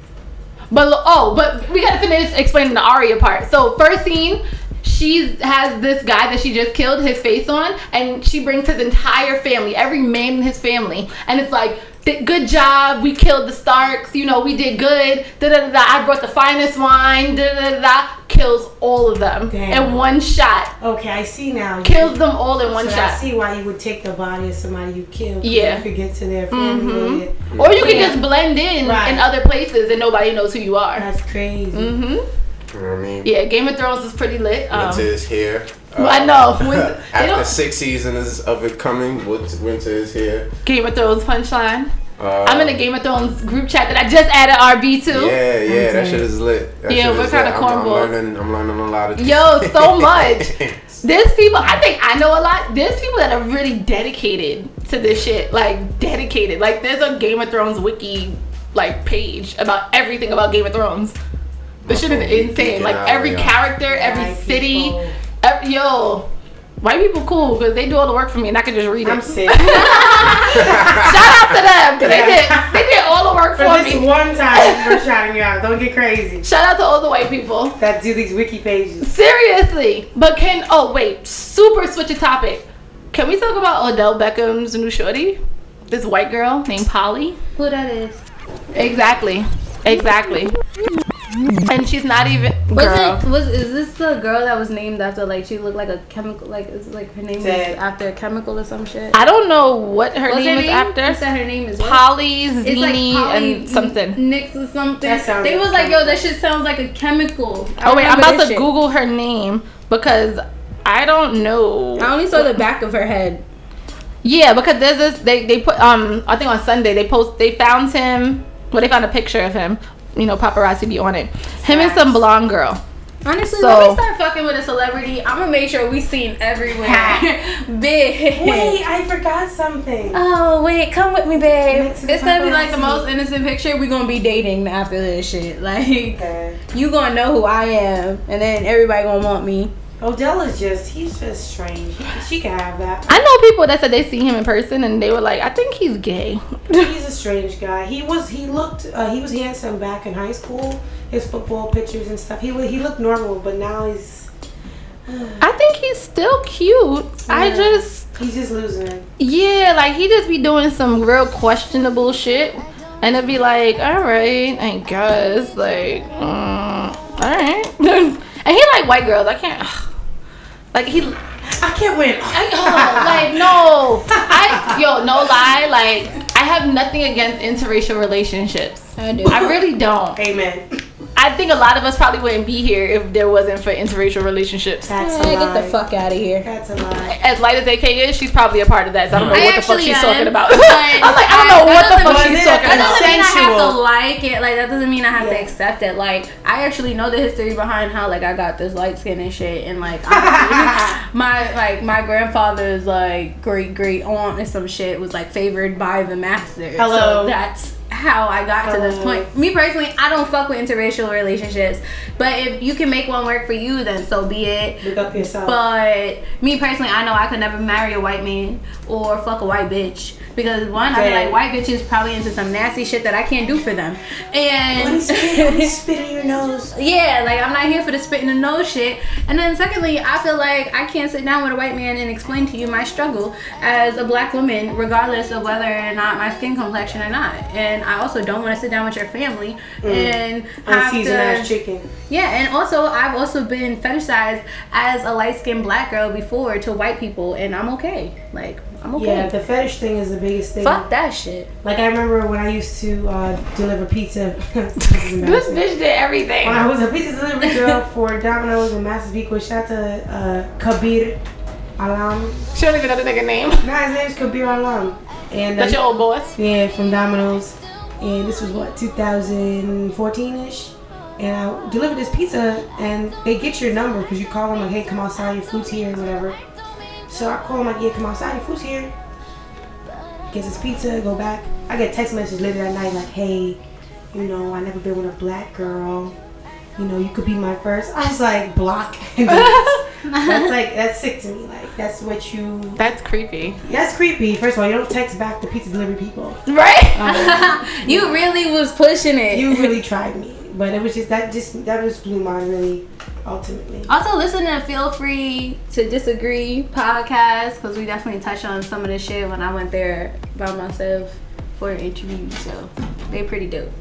But oh, but we gotta finish explaining the Arya part. So first scene, she has this guy that she just killed his face on, and she brings his entire family, every man in his family, and it's like. Good job. We killed the Starks. You know, we did good. Da da da. I brought the finest wine. Da da da. Kills all of them in one shot. Okay, I see now. Kills them all in one so shot. I see why you would take the body of somebody you killed. Yeah. You could get to their family Mhm. Or you can Yeah. just blend in Right. in other places and nobody knows who you are. That's crazy. hmm You know what I mean? Yeah, Game of Thrones is pretty lit. Um, Winter is here. I know. Winter- after six seasons of it coming, winter is here. Game of Thrones punchline. Uh, I'm in a Game of Thrones group chat that I just added RB to. Yeah, yeah, that shit is lit. That Yeah, we're kinda lit. I'm- I'm, learning. I'm learning a lot of. Yo, so much. There's people, I think I know a lot. There's people that are really dedicated to this shit. Like, dedicated. Like, there's a Game of Thrones wiki, like, page about everything about Game of Thrones. The shit is insane. Like every Yeah. character, every White city, people. ev- yo. White people cool because they do all the work for me and I can just read it. I'm sick. Shout out to them because they did they did all the work For for, this me. one time, for shouting you out. Don't get crazy. Shout out to all the white people. That do these wiki pages. Seriously. But can oh wait, super switch a topic. Can we talk about Odell Beckham's new shorty? This white girl named Polly. Who that is? Exactly. Exactly. And she's not even Was girl. it was is this the girl that was named after like she looked like a chemical like is like her name Dead. is after a chemical or some shit? I don't know what her What's name her is name? after. You said her name is what? Polly It's like Zini and something. Nix or something. That they was like, yo, that shit sounds like a chemical. I Oh wait, I'm about to shit. Google her name because I don't know. I only saw the back of her head. Yeah, because there's this they they put um I think on Sunday they post they found him well they found a picture of him. You know, paparazzi be on it. Him and some blonde girl. Honestly, So- when we start fucking with a celebrity, I'm gonna make sure we seen everywhere. Big. Wait, I forgot something. Oh wait, come with me, babe. Mexican It's gonna be like the most innocent picture. We gonna be dating after this shit. Like you gonna know who I am, and then everybody gonna want me. Odell is just, he's just strange. He, she can have that. I know people that said they see him in person and they were like, I think he's gay. He's a strange guy. He was, he looked, uh, he was handsome back in high school. His football pictures and stuff. He he looked normal, but now he's, I think he's still cute. I just he's just losing it. yeah, like he just be doing some real questionable shit. And it'd be like, all right, I guess, like, mm, all right. and he like white girls. I can't, like he, I can't win. I, oh, like no, I yo no lie, like I have nothing against interracial relationships. I do. I really don't. Amen. I think a lot of us probably wouldn't be here if there wasn't for interracial relationships. That's a lie. get the fuck out of here. That's a lie. As light as AK is, she's probably a part of that. So I don't know I what the fuck she's am, talking about. I'm like, I don't know I- what the fuck she's mean- talking That about. doesn't mean I have to like it. Like that doesn't mean I have to accept it. Like I actually know the history behind how like I got this light skin and shit. And like honestly, my like my grandfather's like great great aunt and some shit was like favored by the master. Hello. So that's how I got to this point. Oh. Me personally, I don't fuck with interracial relationships. But if you can make one work for you, then so be it. Look up yourself. But me personally, I know I could never marry a white man or fuck a white bitch because one, I feel Damn. like white bitches probably into some nasty shit that I can't do for them, Let me spit, let and spit in your nose. yeah, like I'm not here for the spit in the nose shit. And then secondly, I feel like I can't sit down with a white man and explain to you my struggle as a black woman, regardless of whether or not my skin complexion or not. And I also don't want to sit down with your family and have to. chicken. Yeah, and also I've also been fetishized as a light skinned black girl before to white people, and I'm okay. Like I'm okay. Yeah, the fetish thing is the biggest thing. Fuck that shit. Like I remember when I used to uh, deliver pizza. this is This embarrassing. bitch did everything. When I was a pizza delivery girl for Domino's and Master's Pico, shout to uh, Kabir Alam. She don't even know the nigga name. Nah, his name's Kabir Alam. And uh, That's your old boss. Yeah, from Domino's. And this was what 2014ish. And I delivered this pizza, and they get your number because you call them like, "Hey, come outside, your food's here," or whatever. So I call them like, "Yeah, come outside, your food's here." Gets this pizza, go back. I get text messages later that night like, "Hey, you know, I never been with a black girl. You know, you could be my first. I was like, block. that's like that's sick to me. Like that's what you. That's creepy. That's creepy. First of all, you don't text back the pizza delivery people. Right? Um, you really was pushing it. You really tried me, but it was just that just that just blew my really ultimately. Also, listen to Feel Free to Disagree podcast because we definitely touched on some of the shit when I went there by myself for an interview. So they pretty dope.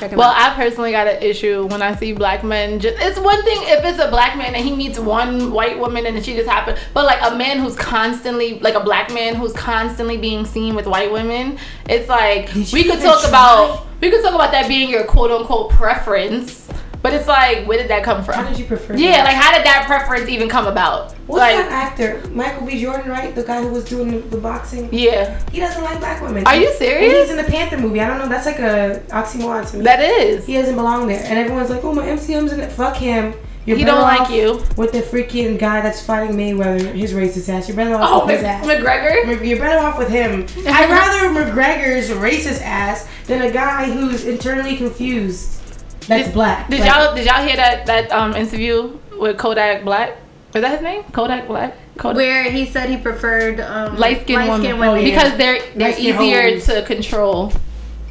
Well, out. I personally got an issue when I see black men. Just it's one thing if it's a black man and he meets one white woman and she just happened, but like a man who's constantly like a black man who's constantly being seen with white women, it's like we could talk try? about we could talk about that being your quote unquote preference, but it's like where did that come from? How did you prefer? Yeah, that? like how did that preference even come about? What's like that actor? Michael B. Jordan, right? The guy who was doing the, the boxing. yeah, He doesn't like black women. Are you And serious? he's in the Panther movie. I don't know. That's like a oxymoron to me. that is. he doesn't belong there. And everyone's like, "Oh, my MCM's in it." Fuck him. You're He don't like you. with the freaking guy that's fighting Mayweather, his racist ass. You're better off Oh, with his ass. McGregor. You're better off with him. I'd rather McGregor's racist ass than a guy who's internally confused. That's did, black. Did Like- y'all did y'all hear that that um interview with Kodak Black? Is that his name? Kodak Black. Kodak. Where he said he preferred um, light skinned women, women. because they're they're Light-skinned easier hoes. to control.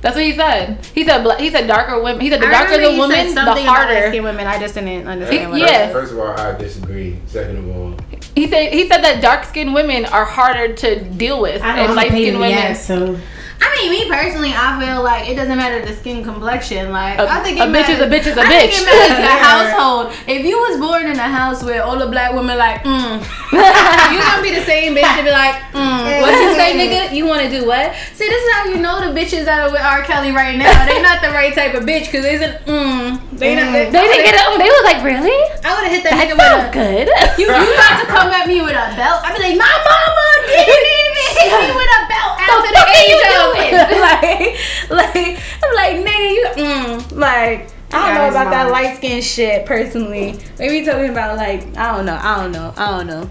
That's what he said. He said bla- he said darker women. He said the I darker the woman, the something about harder. light-skinned women. I just didn't understand. what Yeah. it. First of all, I disagree. Second of all, He said he said that dark skinned women are harder to deal with, I know and I'm light a skinned women. ass, so I mean, me personally, I feel like it doesn't matter the skin complexion. Like, A- I think a it bitch is a bitch is a I think bitch. it matters the household. If you was born in a house where all the black women like, mm, you gonna be the same bitch to be like, mm, what you say, nigga? You want to do what? See, this is how you know the bitches that are with R. Kelly right now. They're not the right type of bitch because they said, mm, they not. They didn't get it. They was like, really? I would have hit that, That nigga sounds with a good. You you about to come at me with a belt? I'd be like, my mama didn't even hit me with a belt after the fuck you age of doing? like, like I'm like, nigga, you mm, like. I don't know about that light skin shit personally. Maybe talking about like I don't know, I don't know, I don't know,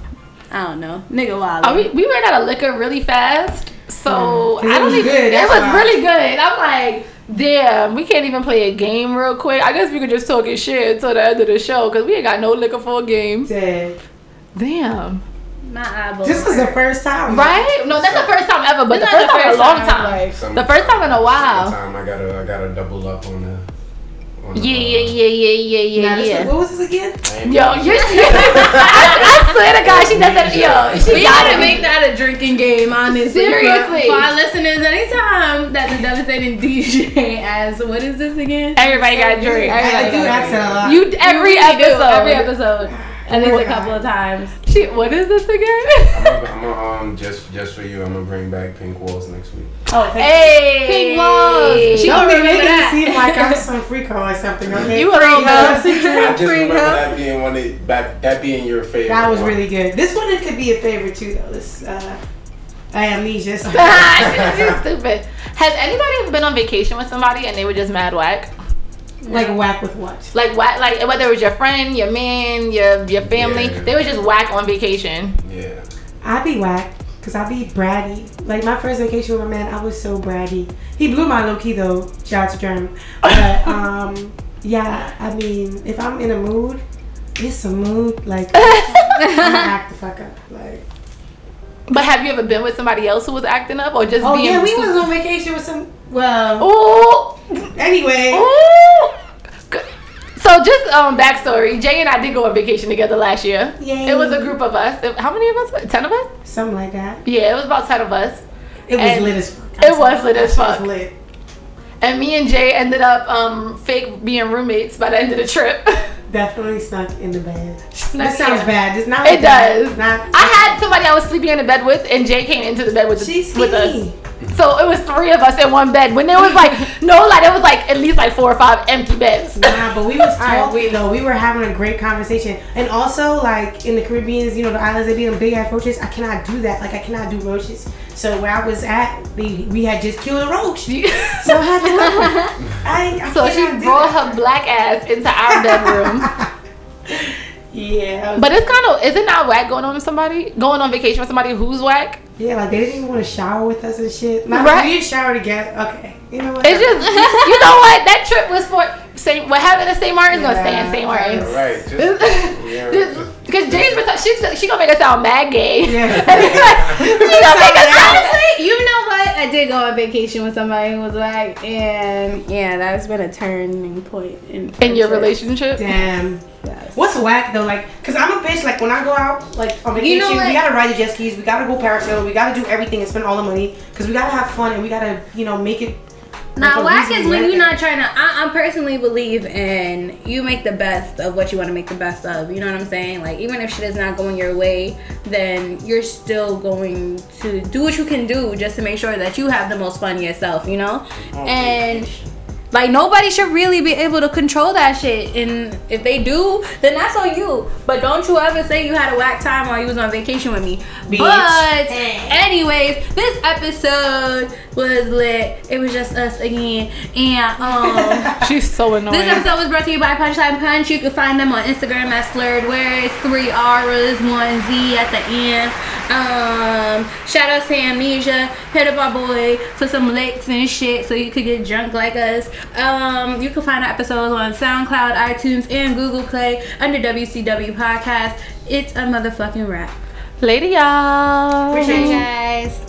I don't know, nigga wild. Oh, we, we ran out of liquor really fast, so Mm. 'Cause I don't was even. good, it that's was why. really good. I'm like, damn, we can't even play a game real quick. I guess we could just talk and shit until the end of the show because we ain't got no liquor for a game. Dead. Damn. My eyeballs. This was the first time. Right? No, that's the first time ever, but This the first the time in a first long time, time. like- some- the first time in a while. Time I gotta I gotta double up on the. On uh, Yeah, yeah, yeah, yeah, yeah, Now, yeah, this yeah. was- what was this again? Yo, you're. I, I swear to God, she does that. Yo, she We gotta gotta make that a drinking game, honestly. Seriously. For, for our listeners, anytime that the devastating DJ asks, what is this again? Everybody got a drink. I do got a ask drink. that a lot. You every You really do, episode. every episode. At least a couple of times. Shit, what is this again? I'm gonna, I'm gonna um just just for you. I'm gonna bring back Pink Walls next week. Oh, Hey, Pink walls. She Don't gonna be remember making it that. seem like I'm some freak or something. Okay? You a Freak, little no, that's a I true just freak, remember that being one of, that that being your favorite. That was one. really good. This one it could be a favorite too, though. This uh, I amnesia. so- She's stupid. Has anybody ever been on vacation with somebody and they were just mad whack? Like whack with what? Like whack, like whether it was your friend, your man, your your family, Yeah. they were just whack on vacation. Yeah. I be whack because I be bratty. Like my first vacation with my man, I was so bratty. He blew my low key though. Shout out to Germ. But um, yeah, I mean, if I'm in a mood, it's a mood. Like I'm gonna act the fuck up. Like But have you ever been with somebody else who was acting up or just oh being? yeah, we was on vacation with some. Well, Ooh, anyway. ooh. So just um backstory, Jay and I did go on vacation together last year. Yay. It was a group of us. How many of us? Ten of us? Something like that. Yeah, it was about ten of us. It was And lit as fuck. It was lit as fuck. was lit. And me and Jay ended up um fake being roommates by the end of the trip. Definitely snuck in the bed. Snuck This sounds in. bad. It's not. It like does. Not. I had somebody I was sleeping in the bed with, and Jay came into the bed with, She's with us. So it was three of us in one bed. When there was like no, like there was like at least like four or five empty beds. Nah, but we was Alright, talking though. We were having a great conversation, and also like in the Caribbeans, you know, the islands they be them big ass roaches. I cannot do that. Like I cannot do roaches. So where I was at, we, we had just killed a roach. so I had to go. I, I So she brought that. her black ass into our bedroom. Yeah. But it's kind of is it not whack going on with somebody going on vacation with somebody who's whack? Yeah, like they didn't even want to shower with us and shit. Not, Right. We didn't shower together. Okay. You know what? It's just you know what that trip was for. Same What happened to St. Martin's gonna stay in St. Martin's. Yeah, right. Just, yeah. Because James, been she's she gonna make us sound mad gay. Yeah. she gonna make us. Honestly, you know what? I did go on vacation with somebody who was like, and yeah, that's been a turning point in In your relationship, Damn. Yes. What's whack though? Like, cause I'm a bitch. Like when I go out, like on vacation, You know we gotta ride the jet skis, we gotta go parasailing, we gotta do everything and spend all the money, cause we gotta have fun and we gotta, you know, make it. Now, whack is when you're not trying to. I, I personally believe in you make the best of what you want to make the best of. You know what I'm saying? Like, even if shit is not going your way, then you're still going to do what you can do just to make sure that you have the most fun yourself. You know, and. Like nobody should really be able to control that shit, and if they do, then that's on you. But don't you ever say you had a whack time while you was on vacation with me. Bitch. But anyways, this episode was lit. It was just us again, and um. she's so annoying. This episode was brought to you by Punchline Punch. You can find them on Instagram at SlurrredWordz, three R's, one Z at the end. Um, shout out to Amnesia. Hit up our boy for some licks and shit so you could get drunk like us. Um, you can find our episodes on SoundCloud, iTunes, and Google Play under WCW Podcast. It's a motherfucking wrap. Later, y'all. Appreciate you guys.